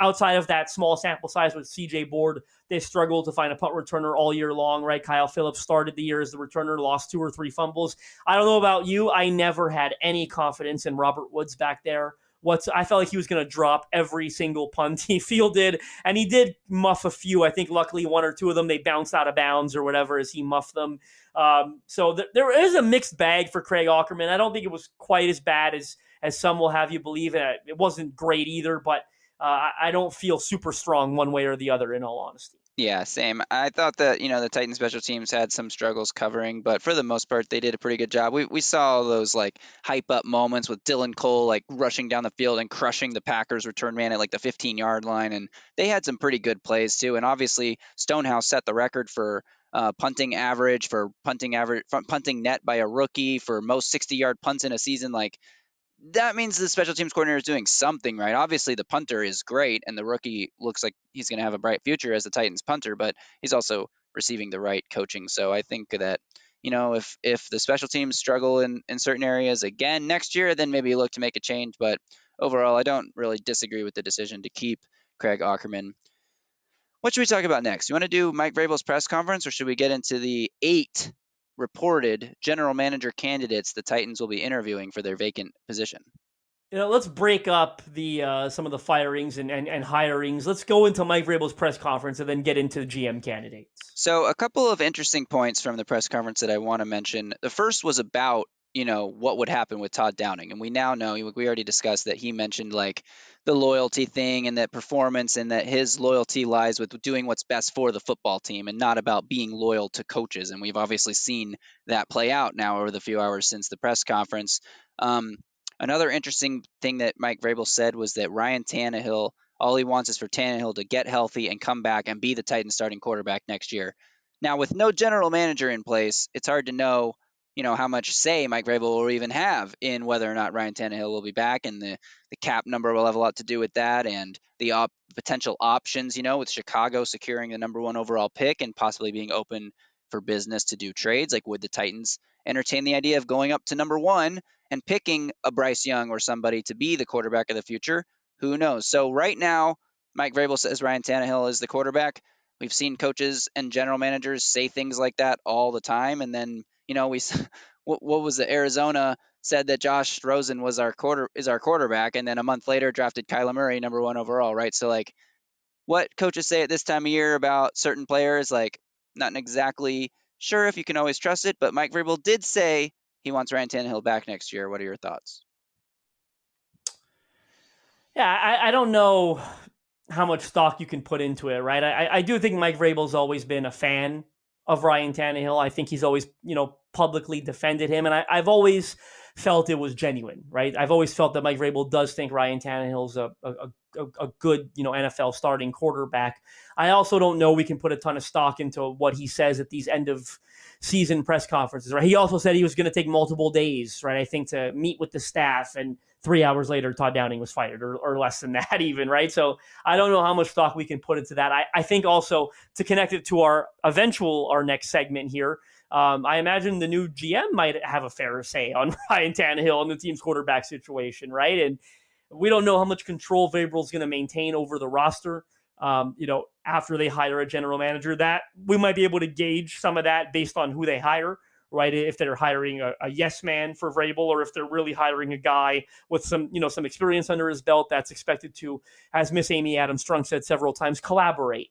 outside of that small sample size with CJ Board. They struggled to find a punt returner all year long, right? Kyle Philips started the year as the returner, lost two or three fumbles. I don't know about you. I never had any confidence in Robert Woods back there. What's I felt like he was going to drop every single punt he fielded, and he did muff a few. I think luckily one or two of them they bounced out of bounds or whatever as he muffed them. Um, so th- there is a mixed bag for Craig Aukerman. I don't think it was quite as bad as as some will have you believe. It, it wasn't great either, but uh, I don't feel super strong one way or the other. In all honesty. Yeah, same. I thought that, you know, the Titan special teams had some struggles covering, but for the most part, they did a pretty good job. We, we saw those like hype up moments with Dylan Cole like rushing down the field and crushing the Packers return man at like the 15 yard line. And they had some pretty good plays too. And obviously, Stonehouse set the record for uh, punting average, for punting average, punting net by a rookie, for most 60 yard punts in a season. Like that means the special teams coordinator is doing something right. Obviously, the punter is great, and the rookie looks like he's going to have a bright future as the Titans punter, but he's also receiving the right coaching. So I think that you know if if the special teams struggle in in certain areas again next year, then maybe look to make a change. But overall, I don't really disagree with the decision to keep Craig Aukerman. What should we talk about next? You want to do Mike Vrabel's press conference, or should we get into the eight reported general manager candidates the Titans will be interviewing for their vacant position. You know, let's break up the uh, some of the firings and, and, and hirings. Let's go into Mike Vrabel's press conference and then get into the GM candidates. So, a couple of interesting points from the press conference that I want to mention. The first was about you know what would happen with Todd Downing, and we now know we already discussed that he mentioned like the loyalty thing and that performance and that his loyalty lies with doing what's best for the football team and not about being loyal to coaches. And we've obviously seen that play out now over the few hours since the press conference. Um, another interesting thing that Mike Vrabel said was that Ryan Tannehill, all he wants is for Tannehill to get healthy and come back and be the Titans starting quarterback next year. Now, with no general manager in place, it's hard to know you know how much say Mike Vrabel will even have in whether or not Ryan Tannehill will be back, and the the cap number will have a lot to do with that, and the op- potential options. You know, with Chicago securing the number one overall pick and possibly being open for business to do trades, like would the Titans entertain the idea of going up to number one and picking a Bryce Young or somebody to be the quarterback of the future? Who knows? So right now, Mike Vrabel says Ryan Tannehill is the quarterback. We've seen coaches and general managers say things like that all the time, and then you know, we what, what was the Arizona said that Josh Rosen was our quarter is our quarterback, and then a month later drafted Kyler Murray number one overall, right? So like, what coaches say at this time of year about certain players, like not exactly sure if you can always trust it, but Mike Vrabel did say he wants Ryan Tannehill back next year. What are your thoughts? Yeah, I, I don't know how much stock you can put into it, right? I, I do think Mike Vrabel's always been a fan of Ryan Tannehill. I think he's always, you know, publicly defended him. And I, I've always felt it was genuine, right? I've always felt that Mike Vrabel does think Ryan Tannehill's a, a, a, a good, you know, NFL starting quarterback. I also don't know we can put a ton of stock into what he says at these end of season press conferences, right? He also said he was going to take multiple days, right? I think to meet with the staff and three hours later, Todd Downing was fired or, or less than that even, right? So I don't know how much stock we can put into that. I, I think also to connect it to our eventual, our next segment here, um, I imagine the new GM might have a fair say on Ryan Tannehill and the team's quarterback situation, right? And we don't know how much control Vrabel's going to maintain over the roster. Um, you know, after they hire a general manager, that we might be able to gauge some of that based on who they hire, right? If they're hiring a, a yes man for Vrabel, or if they're really hiring a guy with some, you know, some experience under his belt that's expected to, as Miss Amy Adams Strunk said several times, collaborate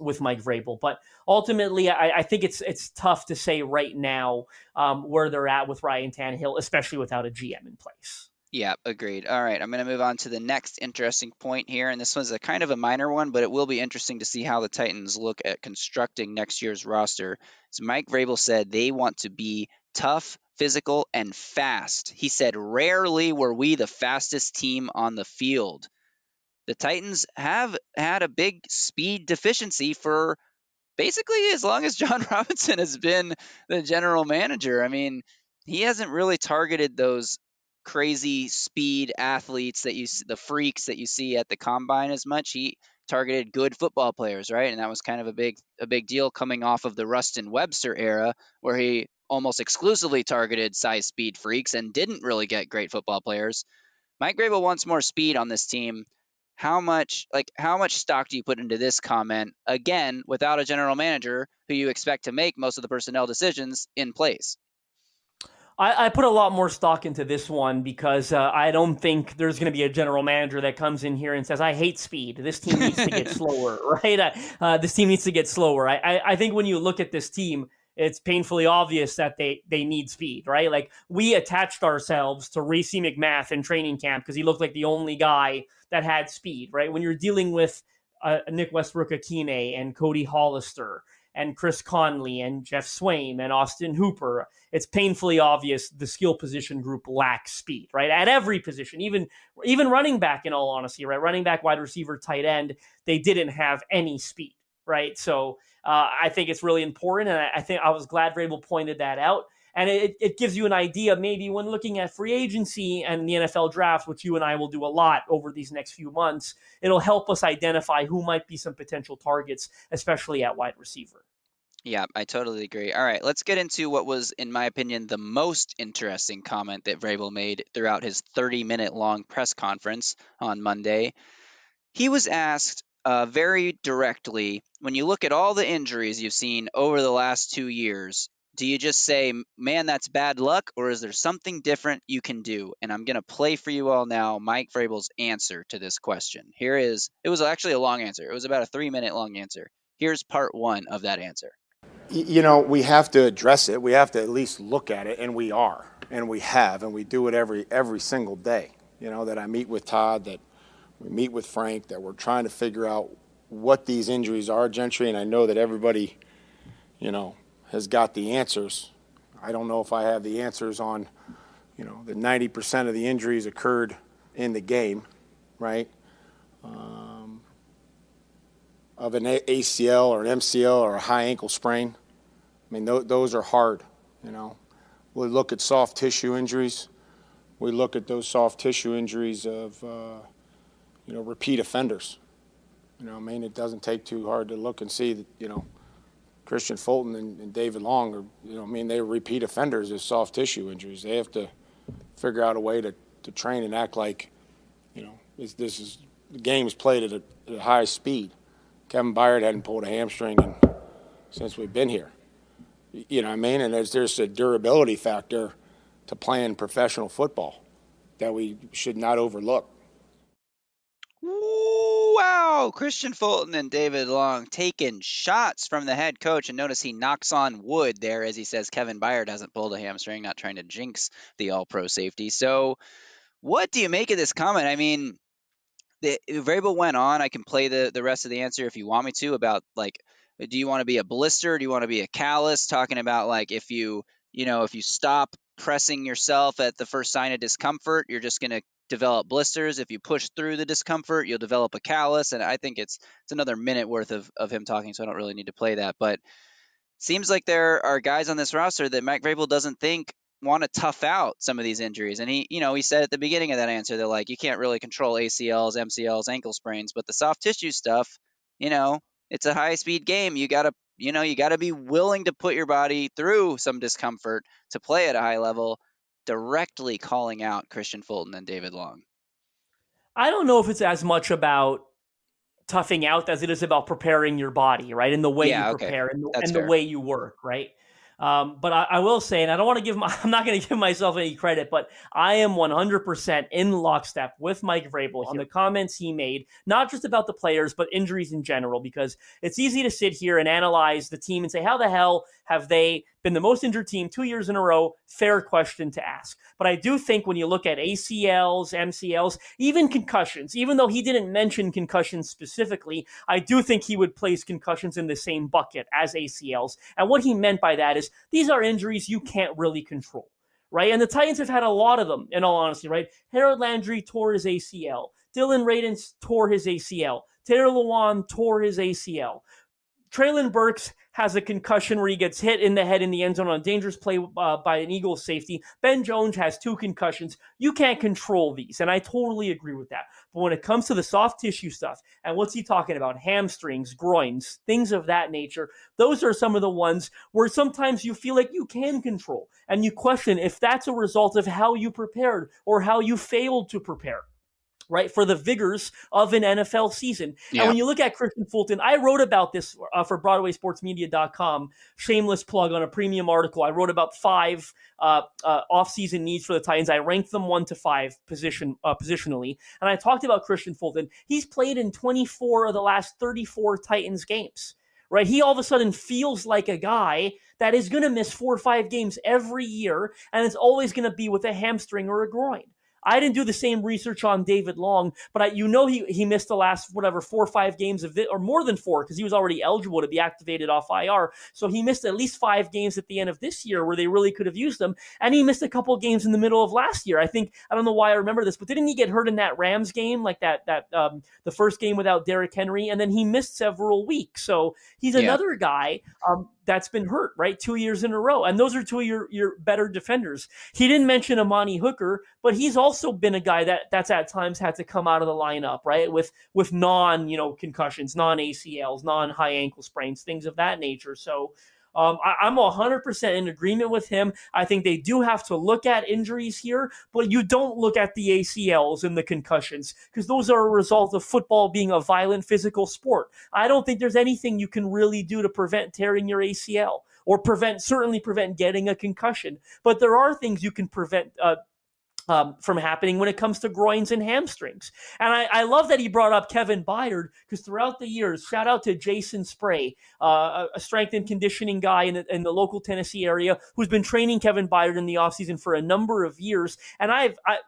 with Mike Vrabel. But ultimately, I, I, think it's it's tough to say right now um, where they're at with Ryan Tannehill, especially without a GM in place. Yeah, agreed. All right, I'm going to move on to the next interesting point here, and this one's a kind of a minor one, but it will be interesting to see how the Titans look at constructing next year's roster. So Mike Vrabel said they want to be tough, physical, and fast. He said, "Rarely were we the fastest team on the field." the Titans have had a big speed deficiency for basically as long as Jon Robinson has been the general manager. I mean, he hasn't really targeted those crazy speed athletes that you the freaks that you see at the combine as much. He targeted good football players, right? And that was kind of a big a big deal coming off of the Ruston Webster era where he almost exclusively targeted size speed freaks and didn't really get great football players. Mike Vrabel wants more speed on this team how much like how much stock do you put into this comment again without a general manager who you expect to make most of the personnel decisions in place I, I put a lot more stock into this one because uh, I don't think there's going to be a general manager that comes in here and says, "I hate speed. This team needs to get slower." Right? Uh, uh, this team needs to get slower. I, I, I think when you look at this team, it's painfully obvious that they they need speed, right? Like we attached ourselves to Racey McMath in training camp because he looked like the only guy that had speed, right? When you're dealing with uh, Nick Westbrook-Ikhine and Cody Hollister and Chris Conley and Geoff Swaim and Austin Hooper, it's painfully obvious the skill position group lacks speed, right? At every position, even even running back, in all honesty, right? Running back, wide receiver, tight end, they didn't have any speed, right? So uh, I think it's really important, and I, I, think I was glad Vrabel pointed that out. And it, it gives you an idea, maybe when looking at free agency and the NFL draft, which you and I will do a lot over these next few months, it'll help us identify who might be some potential targets, especially at wide receiver. Yeah, I totally agree. All right, let's get into what was, in my opinion, the most interesting comment that Vrabel made throughout his 30 minute long press conference on Monday. He was asked uh, very directly when you look at all the injuries you've seen over the last two years, do you just say, man, that's bad luck, or is there something different you can do? And I'm going to play for you all now Mike Vrabel's answer to this question. Here is, it was actually a long answer. It was about a three minute long answer. Here's part one of that answer. You know, we have to address it. We have to at least look at it, and we are, and we have, and we do it every every single day. You know, that I meet with Todd, that we meet with Frank, that we're trying to figure out what these injuries are, Gentry, and I know that everybody, you know, has got the answers. I don't know if I have the answers on, you know, the 90% of the injuries occurred in the game, right? Um, of an ACL or an MCL or a high ankle sprain. I mean, th- those are hard, you know. We look at soft tissue injuries. We look at those soft tissue injuries of, uh, you know, repeat offenders. You know, I mean, it doesn't take too hard to look and see that, you know, Kristian Fulton and, and David Long are, you know, I mean, they repeat offenders of soft tissue injuries. They have to figure out a way to, to train and act like, you know, this, is the game is played at a, at a high speed. Kevin Byard hadn't pulled a hamstring in, since we've been here. You know what I mean? And there's, there's a durability factor to playing professional football that we should not overlook. Wow, Kristian Fulton and David Long taking shots from the head coach, and notice he knocks on wood there as he says Kevin Byard hasn't pulled a hamstring, not trying to jinx the All-Pro safety. So, what do you make of this comment? I mean, the Vrabel went on. I can play the the rest of the answer if you want me to about like, uh, do you want to be a blister? Do you want to be a callus? Talking about like if you you know if you stop pressing yourself at the first sign of discomfort, you're just going to develop blisters. If you push through the discomfort, you'll develop a callus. And I think it's it's another minute worth of, of him talking, so I don't really need to play that. But seems like there are guys on this roster that Mike Vrabel doesn't think want to tough out some of these injuries. And he, you know, he said at the beginning of that answer they're like you can't really control ACLs, MCLs, ankle sprains, but the soft tissue stuff, you know, it's a high speed game. You got to, you know, you got to be willing to put your body through some discomfort to play at a high level, directly calling out Kristian Fulton and David Long. I don't know if it's as much about toughing out as it is about preparing your body, right? And the way Yeah, you okay. prepare and, the, and the way you work, right? Um, but I, I will say, and I don't want to give my, I'm not going to give myself any credit, but I am 100% in lockstep with Mike Vrabel on the comments he made, not just about the players, but injuries in general, because it's easy to sit here and analyze the team and say, how the hell have they been the most injured team two years in a row? Fair question to ask. But I do think when you look at ACLs, MCLs, even concussions, even though he didn't mention concussions specifically, I do think he would place concussions in the same bucket as ACLs. And what he meant by that is these are injuries you can't really control. Right. And the Titans have had a lot of them, in all honesty, right? Harold Landry tore his ACL. Dillon Radunz tore his ACL. Taylor Lewan tore his ACL. Treylon Burks has a concussion where he gets hit in the head in the end zone on a dangerous play uh, by an Eagles safety. Ben Jones has two concussions. You can't control these, and I totally agree with that. But when it comes to the soft tissue stuff, and what's he talking about? Hamstrings, groins, things of that nature. Those are some of the ones where sometimes you feel like you can control, and you question if that's a result of how you prepared or how you failed to prepare right, for the vigors of an NFL season. Yeah. And when you look at Kristian Fulton, I wrote about this uh, for BroadwaySportsMedia.com, shameless plug on a premium article. I wrote about five uh, uh, offseason needs for the Titans. I ranked them one to five position uh, positionally, and I talked about Kristian Fulton. He's played in 24 of the last 34 Titans games. Right, he all of a sudden feels like a guy that is going to miss four or five games every year, and it's always going to be with a hamstring or a groin. I didn't do the same research on David Long, but I, you know he he missed the last whatever four or five games of this, or more than four because he was already eligible to be activated off IR. So he missed at least five games at the end of this year where they really could have used him, and he missed a couple of games in the middle of last year. I think I don't know why I remember this, but didn't he get hurt in that Rams game, like that that um, the first game without Derrick Henry, and then he missed several weeks. So he's Yeah. another guy um, that's been hurt, right, two years in a row, and those are two of your your better defenders. He didn't mention Amani Hooker, but he's also been a guy that that's at times had to come out of the lineup, right, with with non you know concussions, non ACLs, non high ankle sprains, things of that nature. So. Um, I, I'm 100% in agreement with him. I think they do have to look at injuries here, but you don't look at the ACLs and the concussions because those are a result of football being a violent physical sport. I don't think there's anything you can really do to prevent tearing your ACL or prevent, certainly prevent getting a concussion. But there are things you can prevent. Uh, um, from happening when it comes to groins and hamstrings. And I, I love that he brought up Kevin Byard because throughout the years, shout out to Jason Spray, uh, a- strength and conditioning guy in the, in the local Tennessee area who's been training Kevin Byard in the offseason for a number of years. And I've, I,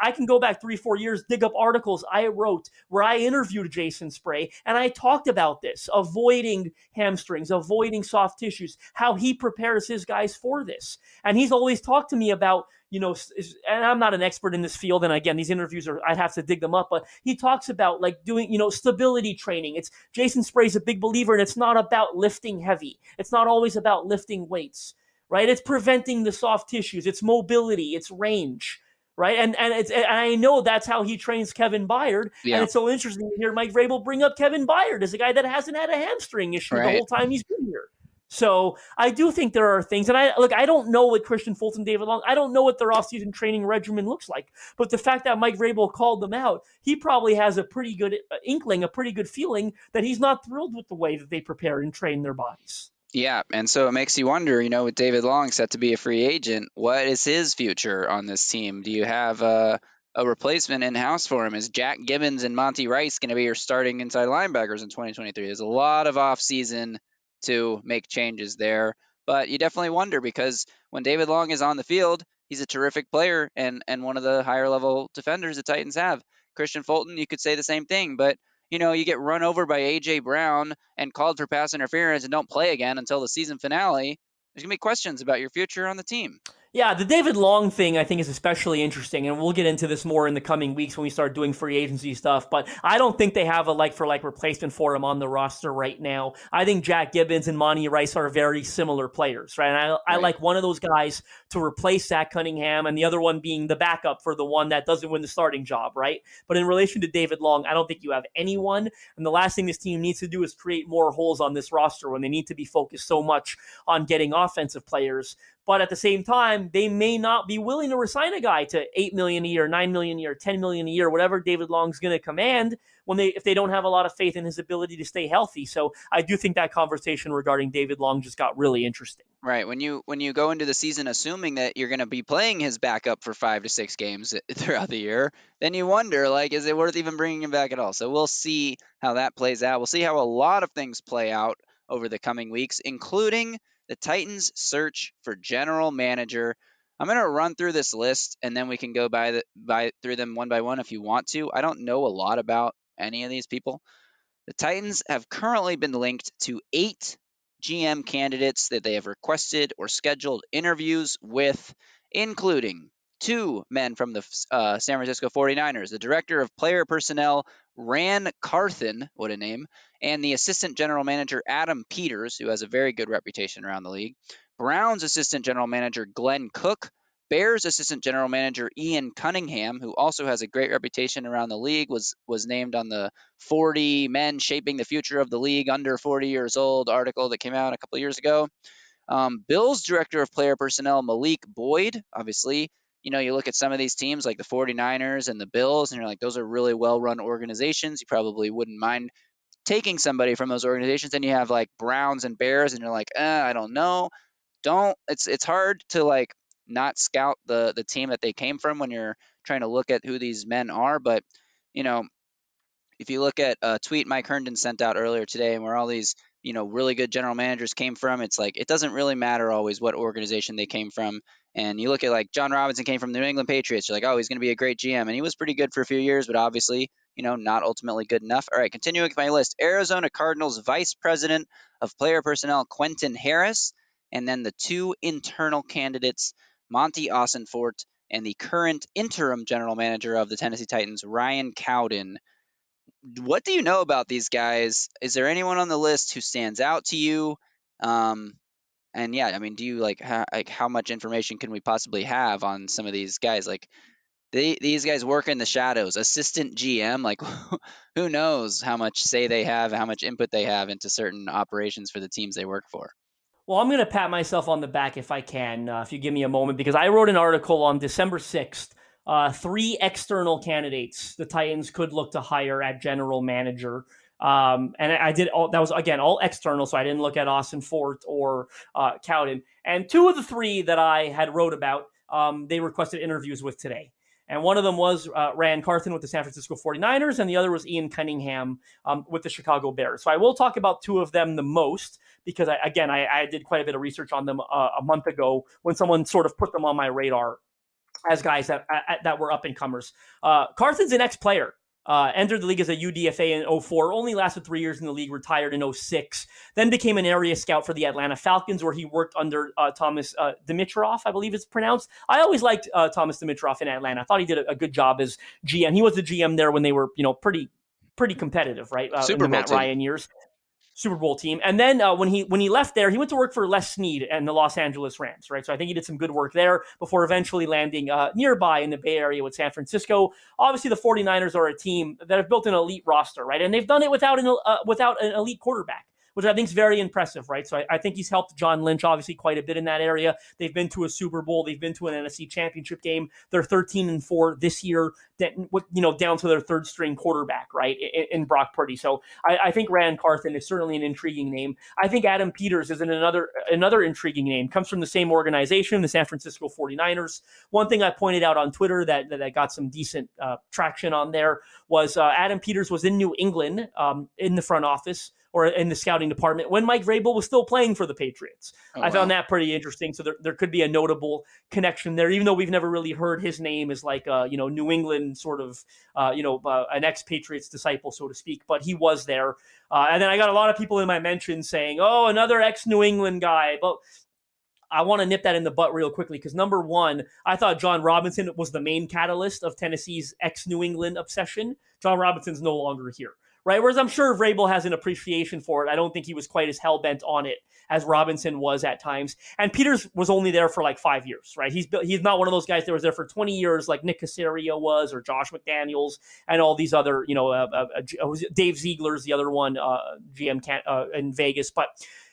I can go back three, four years, dig up articles I wrote where I interviewed Jason Spray and I talked about this, avoiding hamstrings, avoiding soft tissues, how he prepares his guys for this. And he's always talked to me about you know, is- and I'm not an expert in this field. And again, these interviews are, I'd have to dig them up, but he talks about like doing, you know, stability training. It's Jason Spray's a big believer, and it's not about lifting heavy. It's not always about lifting weights, right? It's preventing the soft tissues, it's mobility, it's range. Right. And and it's and I know that's how he trains Kevin Byard. Yeah. And it's so interesting to hear Mike Vrabel bring up Kevin Byard as a guy that hasn't had a hamstring issue the whole time he's been here. So I do think there are things, and I look. I don't know what Kristian Fulton, David Long. I don't know what their offseason training regimen looks like. But the fact that Mike Vrabel called them out, he probably has a pretty good uh, inkling, a pretty good feeling that he's not thrilled with the way that they prepare and train their bodies. Yeah, and so it makes you wonder, you know, with David Long set to be a free agent, what is his future on this team? Do you have a, a replacement in house for him? Is Jack Gibbens and Monty Rice going to be your starting inside linebackers in 2023? There's a lot of offseason to make changes there, but you definitely wonder because when David Long is on the field, he's a terrific player and and one of the higher level defenders the Titans have. Kristian Fulton, you could say the same thing, but you know, you get run over by AJ Brown and called for pass interference and don't play again until the season finale. There's gonna be questions about your future on the team. Yeah, the David Long thing I think is especially interesting, and we'll get into this more in the coming weeks when we start doing free agency stuff. But I don't think they have a like for like replacement for him on the roster right now. I think Jack Gibbens and Monty Rice are very similar players, right? And I, I like one of those guys to replace Zach Cunningham, and the other one being the backup for the one that doesn't win the starting job, right? But in relation to David Long, I don't think you have anyone. And the last thing this team needs to do is create more holes on this roster when they need to be focused so much on getting offensive players but at the same time, they may not be willing to resign a guy to eight million a year, nine million a year, ten million a year, whatever David Long's going to command when they if they don't have a lot of faith in his ability to stay healthy. So I do think that conversation regarding David Long just got really interesting. Right. When you when you go into the season assuming that you're going to be playing his backup for 5 to 6 games throughout the year, then you wonder like is it worth even bringing him back at all? So we'll see how that plays out. We'll see how a lot of things play out over the coming weeks, including the Titans search for general manager. I'm going to run through this list and then we can go by the by through them one by one if you want to. I don't know a lot about any of these people. The Titans have currently been linked to 8 GM candidates that they have requested or scheduled interviews with including two men from the uh, San Francisco 49ers, the director of player personnel, Ran Carthon, what a name, and the assistant general manager, Adam Peters, who has a very good reputation around the league, Browns assistant general manager, Glenn Cook, Bears assistant general manager Ian Cunningham, who also has a great reputation around the league, was was named on the 40 men shaping the future of the league under 40 years old article that came out a couple years ago. Um, Bills director of player personnel Malik Boyd, obviously you know, you look at some of these teams like the 49ers and the Bills, and you're like, those are really well run organizations. You probably wouldn't mind taking somebody from those organizations. Then you have like Browns and Bears, and you're like, eh, I don't know. Don't it's it's hard to like not scout the the team that they came from when you're trying to look at who these men are. But you know, if you look at a tweet Mike Herndon sent out earlier today, and where all these you know really good general managers came from, it's like it doesn't really matter always what organization they came from. And you look at like Jon Robinson came from the New England Patriots. You're like, oh, he's going to be a great GM, and he was pretty good for a few years, but obviously, you know, not ultimately good enough. All right, continuing with my list: Arizona Cardinals Vice President of Player Personnel Quentin Harris, and then the two internal candidates, Monti Ossenfort and the current interim general manager of the Tennessee Titans, Ryan Cowden. What do you know about these guys? Is there anyone on the list who stands out to you? Um, and yeah, I mean, do you like how, like how much information can we possibly have on some of these guys? Like they these guys work in the shadows. Assistant GM, like who knows how much say they have, how much input they have into certain operations for the teams they work for. Well, I'm going to pat myself on the back if I can, uh, if you give me a moment, because I wrote an article on December 6th. Uh, three external candidates the Titans could look to hire at general manager. Um, and I did all that was again all external, so I didn't look at Ossenfort or uh, Cowden. And two of the three that I had wrote about, um, they requested interviews with today. And one of them was uh, Ran Carthon with the San Francisco 49ers, and the other was Ian Cunningham um, with the Chicago Bears. So I will talk about two of them the most because, I, again, I, I, did quite a bit of research on them uh, a month ago when someone sort of put them on my radar as guys that that were up and comers. Uh, Carthon's an ex player. Uh, entered the league as a UDFA in 04, only lasted three years in the league, retired in 06, then became an area scout for the Atlanta Falcons, where he worked under uh, Thomas uh, Dimitroff, I believe it's pronounced. I always liked uh, Thomas Dimitroff in Atlanta. I thought he did a, a, good job as GM. He was the GM there when they were, you know, pretty pretty competitive, right? Uh, Super in the Matt. Ryan years. Super Bowl team. And then uh, when he when he left there, he went to work for Les Snead and the Los Angeles Rams, right? So I think he did some good work there before eventually landing uh, nearby in the Bay Area with San Francisco. Obviously, the 49ers are a team that have built an elite roster, right? And they've done it without an uh, without an elite quarterback which I think is very impressive, right? So I, I, think he's helped John Lynch obviously quite a bit in that area. They've been to a Super Bowl, they've been to an NFC Championship game. They're 13 and four this year, you know, down to their third string quarterback, right, in, Brock Purdy. So I, I, think Ran Carthon is certainly an intriguing name. I think Adam Peters is another another intriguing name. Comes from the same organization, the San Francisco 49ers. One thing I pointed out on Twitter that that, got some decent uh, traction on there was uh, Adam Peters was in New England um, in the front office or in the scouting department when Mike Vrabel was still playing for the Patriots. Oh, I found that pretty interesting. So there, there could be a notable connection there, even though we've never really heard his name as like a you know New England sort of uh, you know uh, an ex Patriots disciple, so to speak. But he was there, uh, and then I got a lot of people in my mentions saying, "Oh, another ex New England guy," but I want to nip that in the butt real quickly because number one, I thought Jon Robinson was the main catalyst of Tennessee's ex New England obsession. Jon Robinson's no longer here, right? Whereas I'm sure Vrabel has an appreciation for it. I don't think he was quite as hell bent on it as Robinson was at times. And Peters was only there for like five years, right? He's he's not one of those guys that was there for 20 years like Nick Caserio was or Josh McDaniels and all these other, you know, uh, uh, uh Dave Ziegler's the other one, uh, GM can, uh, in Vegas, but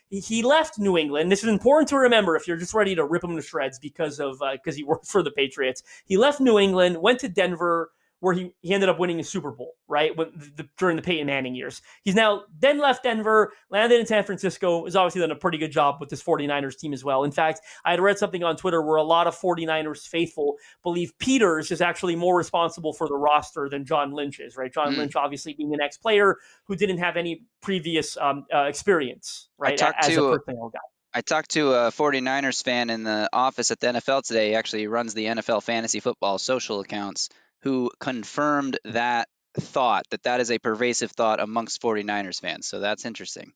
he left New England. This is important to remember if you're just ready to rip him to shreds because of because uh, he worked for the Patriots. He left New England, went to Denver, where he, he ended up winning a Super Bowl, right? When, the, during the Peyton Manning years. He's now then left Denver, landed in San Francisco, has obviously done a pretty good job with this 49ers team as well. In fact, I had read something on Twitter where a lot of 49ers faithful believe Peters is actually more responsible for the roster than John Lynch is, right? John mm. Lynch obviously being an ex player who didn't have any previous um, uh, experience, right? As to, a personnel guy. I talked to a 49ers fan in the office at the NFL today. He actually runs the NFL fantasy football social accounts who confirmed that thought that that is a pervasive thought amongst 49ers fans. So that's interesting.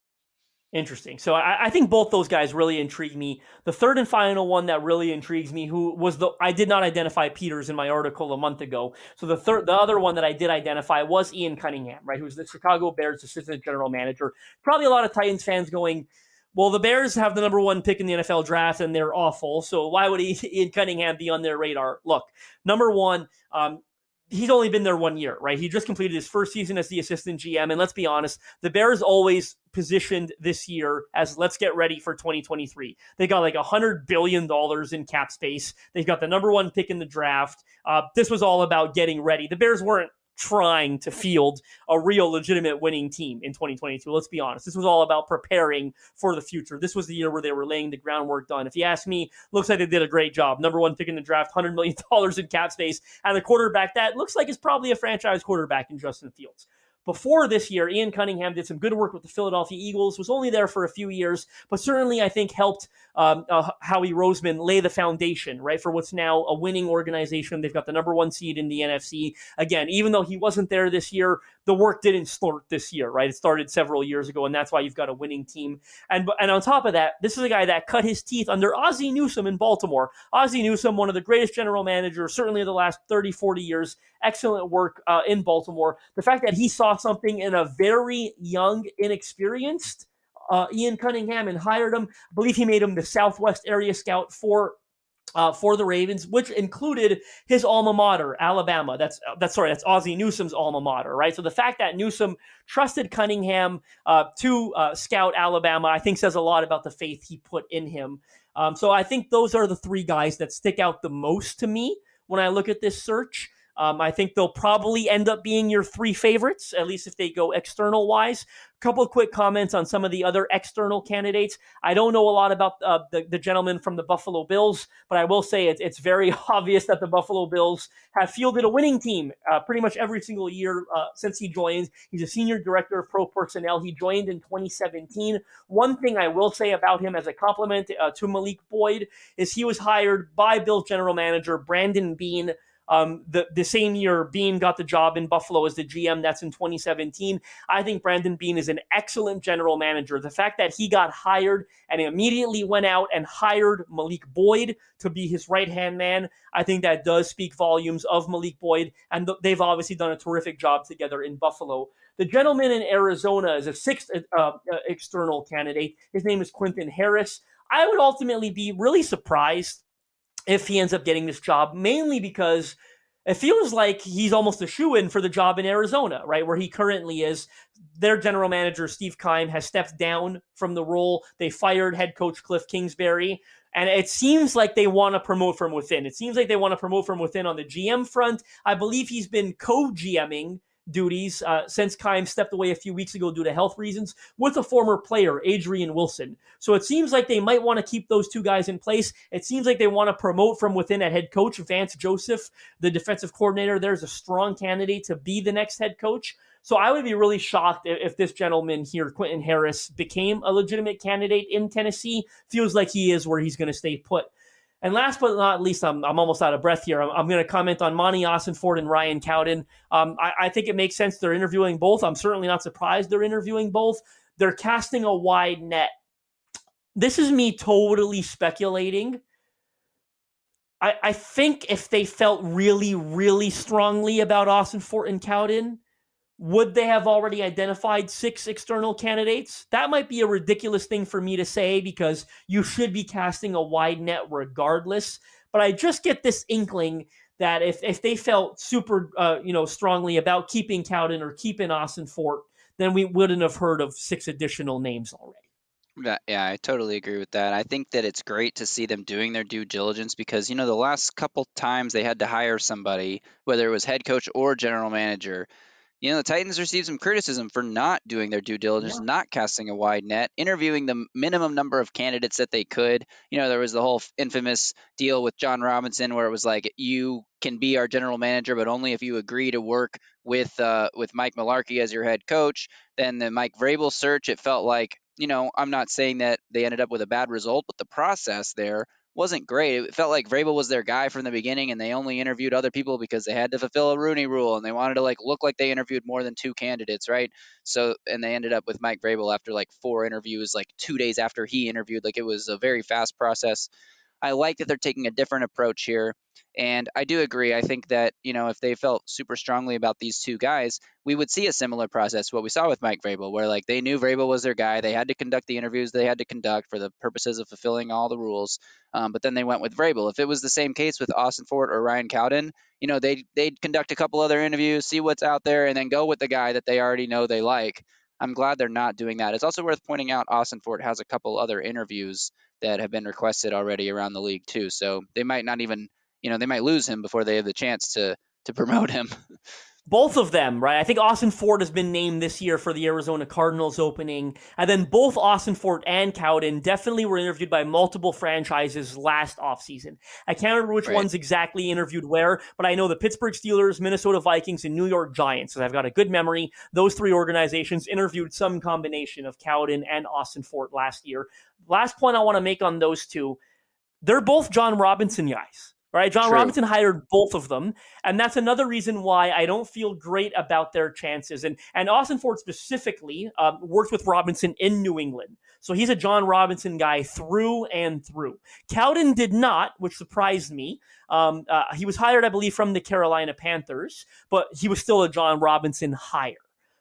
Interesting. So I, I, think both those guys really intrigue me. The third and final one that really intrigues me, who was the I did not identify Peters in my article a month ago. So the third, the other one that I did identify was Ian Cunningham, right? Who's the Chicago Bears assistant general manager. Probably a lot of Titans fans going, well, the Bears have the number one pick in the NFL draft and they're awful. So why would Ian Cunningham be on their radar? Look, number one, um, he's only been there one year, right? He just completed his first season as the assistant GM. And let's be honest, the Bears always positioned this year as let's get ready for 2023. They got like a hundred billion dollars in cap space. They've got the number one pick in the draft. Uh, this was all about getting ready. The Bears weren't trying to field a real legitimate winning team in 2022. Let's be honest. This was all about preparing for the future. This was the year where they were laying the groundwork done. If you ask me, looks like they did a great job. Number one pick in the draft, $100 million in cap space, and the quarterback that looks like is probably a franchise quarterback in Justin Fields. Before this year, Ian Cunningham did some good work with the Philadelphia Eagles, was only there for a few years, but certainly I think helped um, uh, Howie Roseman lay the foundation, right, for what's now a winning organization. They've got the number one seed in the NFC. Again, even though he wasn't there this year, the work didn't start this year, right? It started several years ago, and that's why you've got a winning team. And and on top of that, this is a guy that cut his teeth under Ozzie Newsome in Baltimore. Ozzie Newsome, one of the greatest general managers, certainly of the last 30, 40 years, excellent work uh, in Baltimore. The fact that he saw something in a very young, inexperienced uh, Ian Cunningham and hired him. I believe he made him the Southwest area scout for uh, for the Ravens, which included his alma mater, Alabama. That's that's sorry, that's Ozzie Newsome's alma mater, right? So the fact that Newsome trusted Cunningham uh, to uh, scout Alabama, I think, says a lot about the faith he put in him. Um, so I think those are the three guys that stick out the most to me when I look at this search. Um, I think they'll probably end up being your three favorites, at least if they go external wise. A couple of quick comments on some of the other external candidates. I don't know a lot about uh, the, the gentleman from the Buffalo Bills, but I will say it's, it's very obvious that the Buffalo Bills have fielded a winning team uh, pretty much every single year uh, since he joined. He's a senior director of pro personnel. He joined in 2017. One thing I will say about him as a compliment uh, to Malik Boyd is he was hired by Bills general manager Brandon Beane um, the the same year Beane got the job in Buffalo as the GM. That's in 2017. I think Brandon Beane is an excellent general manager. The fact that he got hired and immediately went out and hired Malik Boyd to be his right hand man, I think that does speak volumes of Malik Boyd, and th- they've obviously done a terrific job together in Buffalo. The gentleman in Arizona is a sixth uh, uh, external candidate. His name is Quentin Harris. I would ultimately be really surprised if he ends up getting this job, mainly because it feels like he's almost a shoe in for the job in Arizona, right? Where he currently is. Their general manager, Steve Keim, has stepped down from the role. They fired head coach Cliff Kingsbury. And it seems like they want to promote from within. It seems like they want to promote from within on the GM front. I believe he's been co GMing duties uh, since Keim stepped away a few weeks ago due to health reasons with a former player, Adrian Wilson. So it seems like they might want to keep those two guys in place. It seems like they want to promote from within a head coach, Vance Joseph, the defensive coordinator. There's a strong candidate to be the next head coach. So I would be really shocked if this gentleman here, Quentin Harris, became a legitimate candidate in Tennessee. Feels like he is where he's going to stay put. And last but not least, I'm, I'm almost out of breath here. I'm, I'm going to comment on Monti Ossenfort and Ryan Cowden. Um, I, I think it makes sense they're interviewing both. I'm certainly not surprised they're interviewing both. They're casting a wide net this is me totally speculating. I, I think if they felt really, really strongly about Ossenfort and Cowden, would they have already identified six external candidates? That might be a ridiculous thing for me to say because you should be casting a wide net regardless. But I just get this inkling that if, if they felt super, uh, you know, strongly about keeping Cowden or keeping Ossenfort, then we wouldn't have heard of six additional names already. Yeah, yeah, I totally agree with that. I think that it's great to see them doing their due diligence because, you know, the last couple times they had to hire somebody, whether it was head coach or general manager, you know, the Titans received some criticism for not doing their due diligence, Yeah. not casting a wide net, interviewing the minimum number of candidates that they could. You know, there was the whole infamous deal with Jon Robinson where it was like, you can be our general manager, but only if you agree to work with uh, with Mike Mularkey as your head coach. Then the Mike Vrabel search, it felt like, you know, I'm not saying that they ended up with a bad result, but the process there wasn't great. It felt like Vrabel was their guy from the beginning, and they only interviewed other people because they had to fulfill a Rooney Rule, and they wanted to like look like they interviewed more than two candidates, right? So, and they ended up with Mike Vrabel after like four interviews, like two days after he interviewed. Like it was a very fast process. I like that they're taking a different approach here. And I do agree. I think that, you know, if they felt super strongly about these two guys, we would see a similar process, what we saw with Mike Vrabel, where like they knew Vrabel was their guy. They had to conduct the interviews they had to conduct for the purposes of fulfilling all the rules. Um, but then they went with Vrabel. If it was the same case with Ossenfort or Ryan Cowden, you know, they'd, they'd conduct a couple other interviews, see what's out there, and then go with the guy that they already know they like. I'm glad they're not doing that. It's also worth pointing out Ossenfort has a couple other interviews that have been requested already around the league too. So they might not even, you know, they might lose him before they have the chance to to promote him. Both of them, right? I think Ossenfort has been named this year for the Arizona Cardinals opening. And then both Ossenfort and Cowden definitely were interviewed by multiple franchises last offseason. I can't remember which Right. ones exactly interviewed where, but I know the Pittsburgh Steelers, Minnesota Vikings, and New York Giants. So I've got a good memory. Those three organizations interviewed some combination of Cowden and Ossenfort last year. Last point I want to make on those two they're both Jon Robinson guys. Right, Jon True. Robinson hired both of them, and that's another reason why I don't feel great about their chances. And and Ossenfort specifically um, worked with Robinson in New England, so he's a Jon Robinson guy through and through. Cowden did not, which surprised me. Um, uh, he was hired, I believe, from the Carolina Panthers, but he was still a Jon Robinson hire.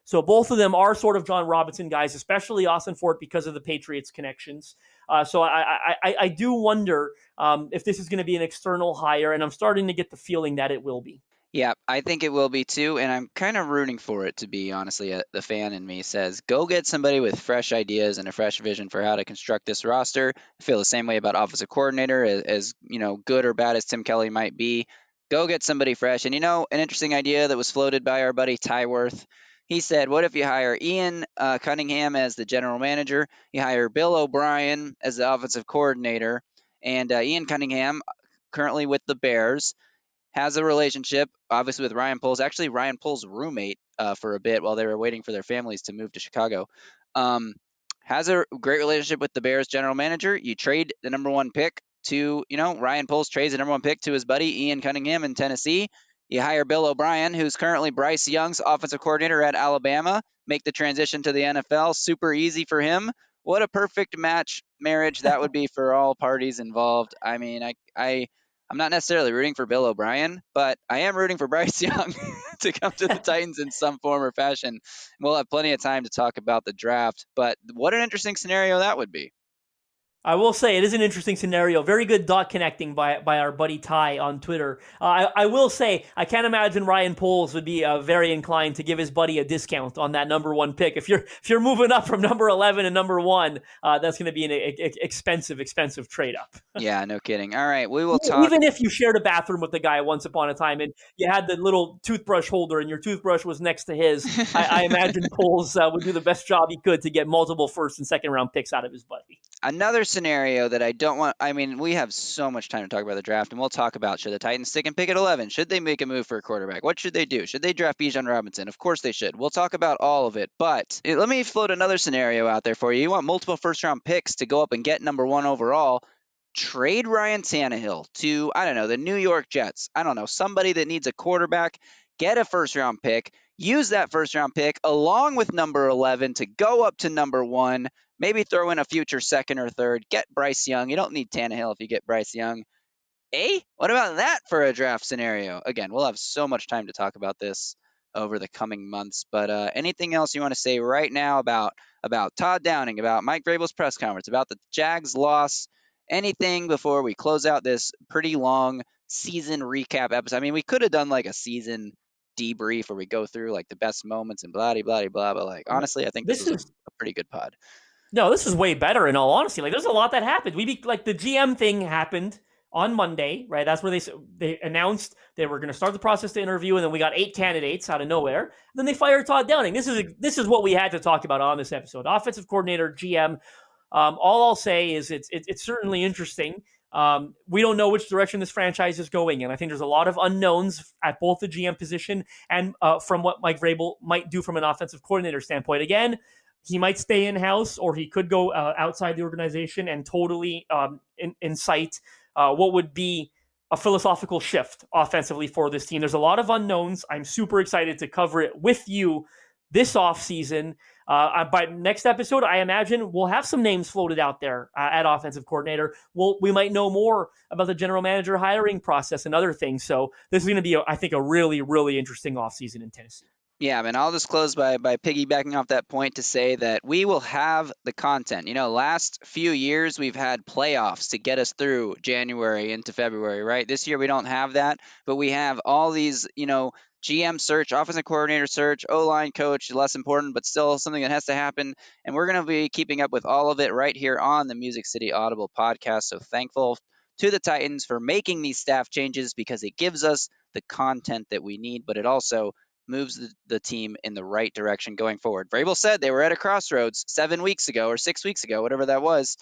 So both of them are sort of Jon Robinson guys, especially Ossenfort because of the Patriots connections. Uh, so I, I, I, do wonder um, if this is going to be an external hire, and I'm starting to get the feeling that it will be. Yeah, I think it will be too, and I'm kind of rooting for it to be. Honestly, uh, the fan in me says, "Go get somebody with fresh ideas and a fresh vision for how to construct this roster." I feel the same way about offensive coordinator, as, as you know, good or bad as Tim Kelly might be. Go get somebody fresh, and you know, an interesting idea that was floated by our buddy Tyworth. He said, "What if you hire Ian uh, Cunningham as the general manager? You hire Bill O'Brien as the offensive coordinator, and uh, Ian Cunningham, currently with the Bears." has a relationship, obviously, with Ryan Poles. Actually, Ryan Poles' roommate uh, for a bit while they were waiting for their families to move to Chicago. Um, has a great relationship with the Bears general manager. You trade the number one pick to, you know, Ryan Poles trades the number one pick to his buddy Ian Cunningham in Tennessee. You hire Bill O'Brien, who's currently Bryce Young's offensive coordinator at Alabama. Make the transition to the NFL super easy for him. What a perfect match marriage that would be for all parties involved. I mean, I I I'm not necessarily rooting for Bill O'Brien, but I am rooting for Bryce Young to come to the Titans in some form or fashion. We'll have plenty of time to talk about the draft, but what an interesting scenario that would be. I will say it is an interesting scenario. Very good dot connecting by by our buddy Ty on Twitter. Uh, I, I will say I can't imagine Ryan Poles would be uh, very inclined to give his buddy a discount on that number one pick. If you're if you're moving up from number eleven to number one, uh, that's going to be an e- e- expensive expensive trade up. Yeah, no kidding. All right, we will talk. Even if you shared a bathroom with the guy once upon a time and you had the little toothbrush holder and your toothbrush was next to his, I, I imagine Poles uh, would do the best job he could to get multiple first and second round picks out of his buddy. Another scenario that I don't want. I mean, we have so much time to talk about the draft, and we'll talk about should the Titans stick and pick at 11? Should they make a move for a quarterback? What should they do? Should they draft Bijan Robinson? Of course they should. We'll talk about all of it. But eh, let me float another scenario out there for you. You want multiple first round picks to go up and get number one overall. Trade Ryan Tannehill to, I don't know, the New York Jets. I don't know, somebody that needs a quarterback. Get a first round pick. Use that first round pick along with number 11 to go up to number one maybe throw in a future second or third, get Bryce Young. You don't need Tannehill if you get Bryce Young. Eh? What about that for a draft scenario? Again, we'll have so much time to talk about this over the coming months. But uh, anything else you want to say right now about about Todd Downing, about Mike Vrabel's press conference, about the Jags loss, anything before we close out this pretty long season recap episode? I mean, we could have done like a season debrief where we go through like the best moments and blah blah blah blah. But like honestly, I think this, This is- a pretty good pod. No, this is way better. In all honesty, like there's a lot that happened. We be like the GM thing happened on Monday, right? That's where they they announced they were going to start the process to interview, and then we got eight candidates out of nowhere. Then they fired Todd Downing. This is this is what we had to talk about on this episode. Offensive coordinator, GM. Um, all I'll say is it's it's, it's certainly interesting. Um, we don't know which direction this franchise is going, and I think there's a lot of unknowns at both the GM position and uh, from what Mike Vrabel might do from an offensive coordinator standpoint. Again, he might stay in house or he could go uh, outside the organization and totally um, in, incite uh, what would be a philosophical shift offensively for this team. There's a lot of unknowns. I'm super excited to cover it with you this offseason. Uh, by next episode, I imagine we'll have some names floated out there uh, at offensive coordinator. We'll, we might know more about the general manager hiring process and other things. So this is going to be, a, I think, a really, really interesting offseason in Tennessee. Yeah, man. I'll just close by by piggybacking off that point to say that we will have the content. You know, last few years we've had playoffs to get us through January into February, right? This year we don't have that, but we have all these, you know, GM search, offensive coordinator search, O line coach, less important, but still something that has to happen. And we're going to be keeping up with all of it right here on the Music City Audible podcast. So thankful to the Titans for making these staff changes because it gives us the content that we need, but it also moves the, the team in the right direction going forward. Vrabel said they were at a crossroads seven weeks ago or six weeks ago, whatever that was.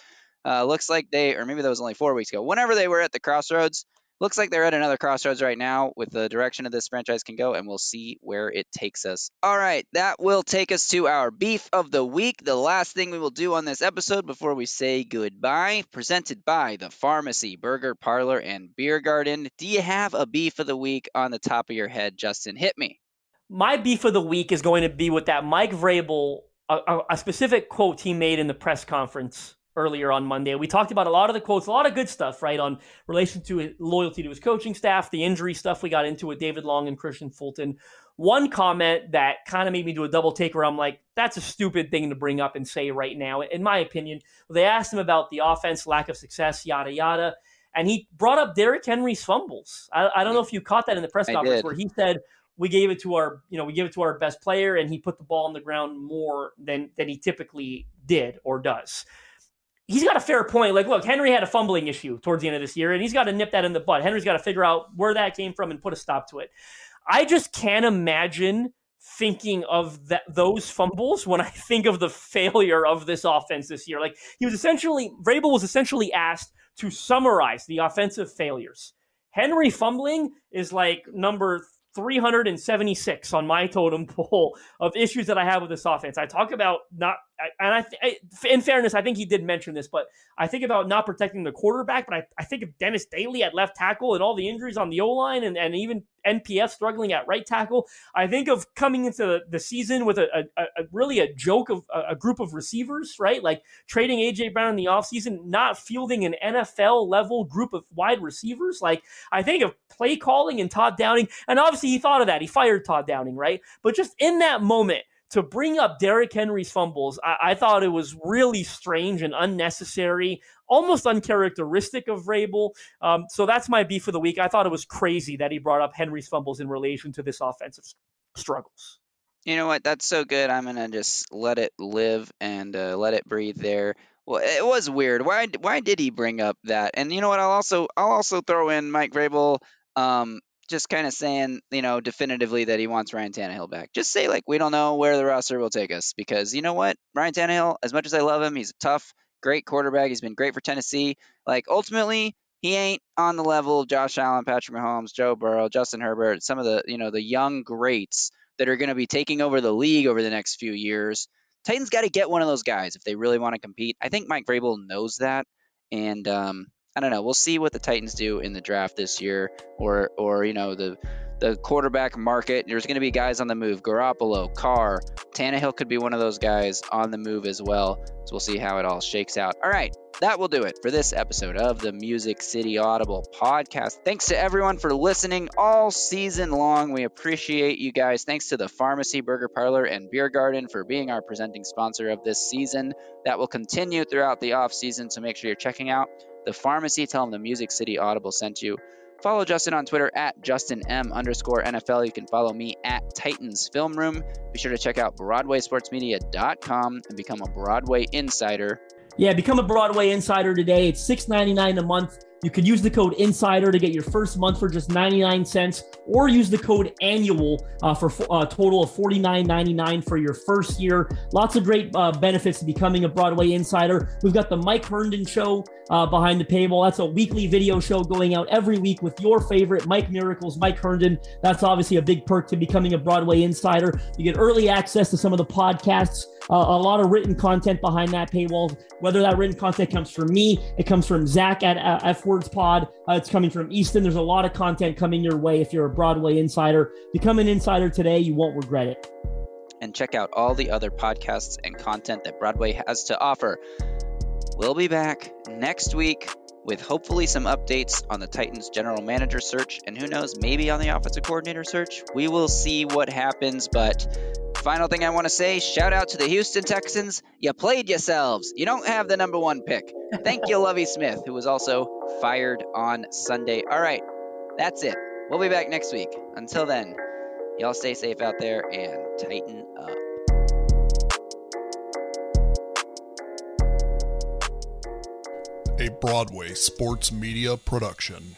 Uh, looks like they, or maybe that was only four weeks ago. Whenever they were at the crossroads, looks like they're at another crossroads right now with the direction of this franchise can go, and we'll see where it takes us. All right, that will take us to our beef of the week. The last thing we will do on this episode before we say goodbye, presented by the Pharmacy Burger Parlor and Beer Garden. Do you have a beef of the week on the top of your head, Justin? Hit me. My beef of the week is going to be with that Mike Vrabel, a, a, a specific quote he made in the press conference earlier on Monday. We talked about a lot of the quotes, a lot of good stuff, right, on relation to loyalty to his coaching staff, the injury stuff we got into with David Long and Kristian Fulton. One comment that kind of made me do a double take where I'm like, that's a stupid thing to bring up and say right now, in my opinion. They asked him about the offense, lack of success, yada, yada. And he brought up Derrick Henry's fumbles. I, I don't know if you caught that in the press I conference did. where he said, we gave it to our you know we gave it to our best player and he put the ball on the ground more than than he typically did or does. He's got a fair point. Like look henry had a fumbling issue towards the end of this year and he's got to nip that in the bud. Henry's got to figure out where that came from and put a stop to it. I just can't imagine thinking of that those fumbles when i think of the failure of this offense this year. Like he was essentially vrabel was essentially asked to summarize the offensive failures. Henry fumbling is like number 376 on my totem pole of issues that I have with this offense. I talk about not, and I, I, in fairness, I think he did mention this, but I think about not protecting the quarterback. But I, I think of Dennis Daley at left tackle and all the injuries on the O line, and, and even NPF struggling at right tackle. I think of coming into the, the season with a, a, a really a joke of a, a group of receivers, right? Like trading AJ Brown in the offseason, not fielding an NFL level group of wide receivers. Like I think of play calling and Todd Downing, and obviously he thought of that. He fired Todd Downing, right? But just in that moment, to bring up Derrick Henry's fumbles, I, I thought it was really strange and unnecessary, almost uncharacteristic of Vrabel. Um, so that's my beef for the week. I thought it was crazy that he brought up Henry's fumbles in relation to this offensive struggles. You know what? That's so good. I'm gonna just let it live and uh, let it breathe there. Well, it was weird. Why? Why did he bring up that? And you know what? I'll also I'll also throw in Mike Vrabel. Um, just kind of saying, you know, definitively that he wants Ryan Tannehill back. Just say like we don't know where the roster will take us because you know what? Ryan Tannehill, as much as I love him, he's a tough, great quarterback. He's been great for Tennessee. Like ultimately, he ain't on the level of Josh Allen, Patrick Mahomes, Joe Burrow, Justin Herbert, some of the you know the young greats that are going to be taking over the league over the next few years. Titans got to get one of those guys if they really want to compete. I think Mike Vrabel knows that, and um, I don't know. We'll see what the Titans do in the draft this year, or or you know the the quarterback market. There's going to be guys on the move. Garoppolo, Carr, Tannehill could be one of those guys on the move as well. So we'll see how it all shakes out. All right, that will do it for this episode of the Music City Audible podcast. Thanks to everyone for listening all season long. We appreciate you guys. Thanks to the Pharmacy Burger Parlor and Beer Garden for being our presenting sponsor of this season. That will continue throughout the off season, so make sure you're checking out the pharmacy. Tell them the Music City Audible sent you. Follow Justin on Twitter at JustinM underscore NFL. You can follow me at Titans Film Room. Be sure to check out BroadwaySportsMedia.com and become a Broadway insider. Yeah, become a Broadway insider today. It's $6.99 a month. You could use the code INSIDER to get your first month for just 99 cents, or use the code ANNUAL uh, for a uh, total of $49.99 for your first year. Lots of great uh, benefits to becoming a Broadway insider. We've got the Mike Herndon Show uh, behind the paywall. That's a weekly video show going out every week with your favorite Mike Miracles, Mike Herndon. That's obviously a big perk to becoming a Broadway insider. You get early access to some of the podcasts, uh, a lot of written content behind that paywall. Whether that written content comes from me, it comes from Zach at uh, F Words Pod, uh, it's coming from Easton. There's a lot of content coming your way if you're a Broadway insider. Become an insider today. You won't regret it. And check out all the other podcasts and content that Broadway has to offer. We'll be back next week with hopefully some updates on the Titans general manager search and who knows, maybe on the offensive coordinator search. We will see what happens, but final thing I want to say shout out to the Houston Texans. You played yourselves. You don't have the number one pick. Thank you, Lovie Smith, who was also fired on Sunday. All right, that's it. We'll be back next week. Until then, y'all stay safe out there and tighten up. A Broadway sports media production.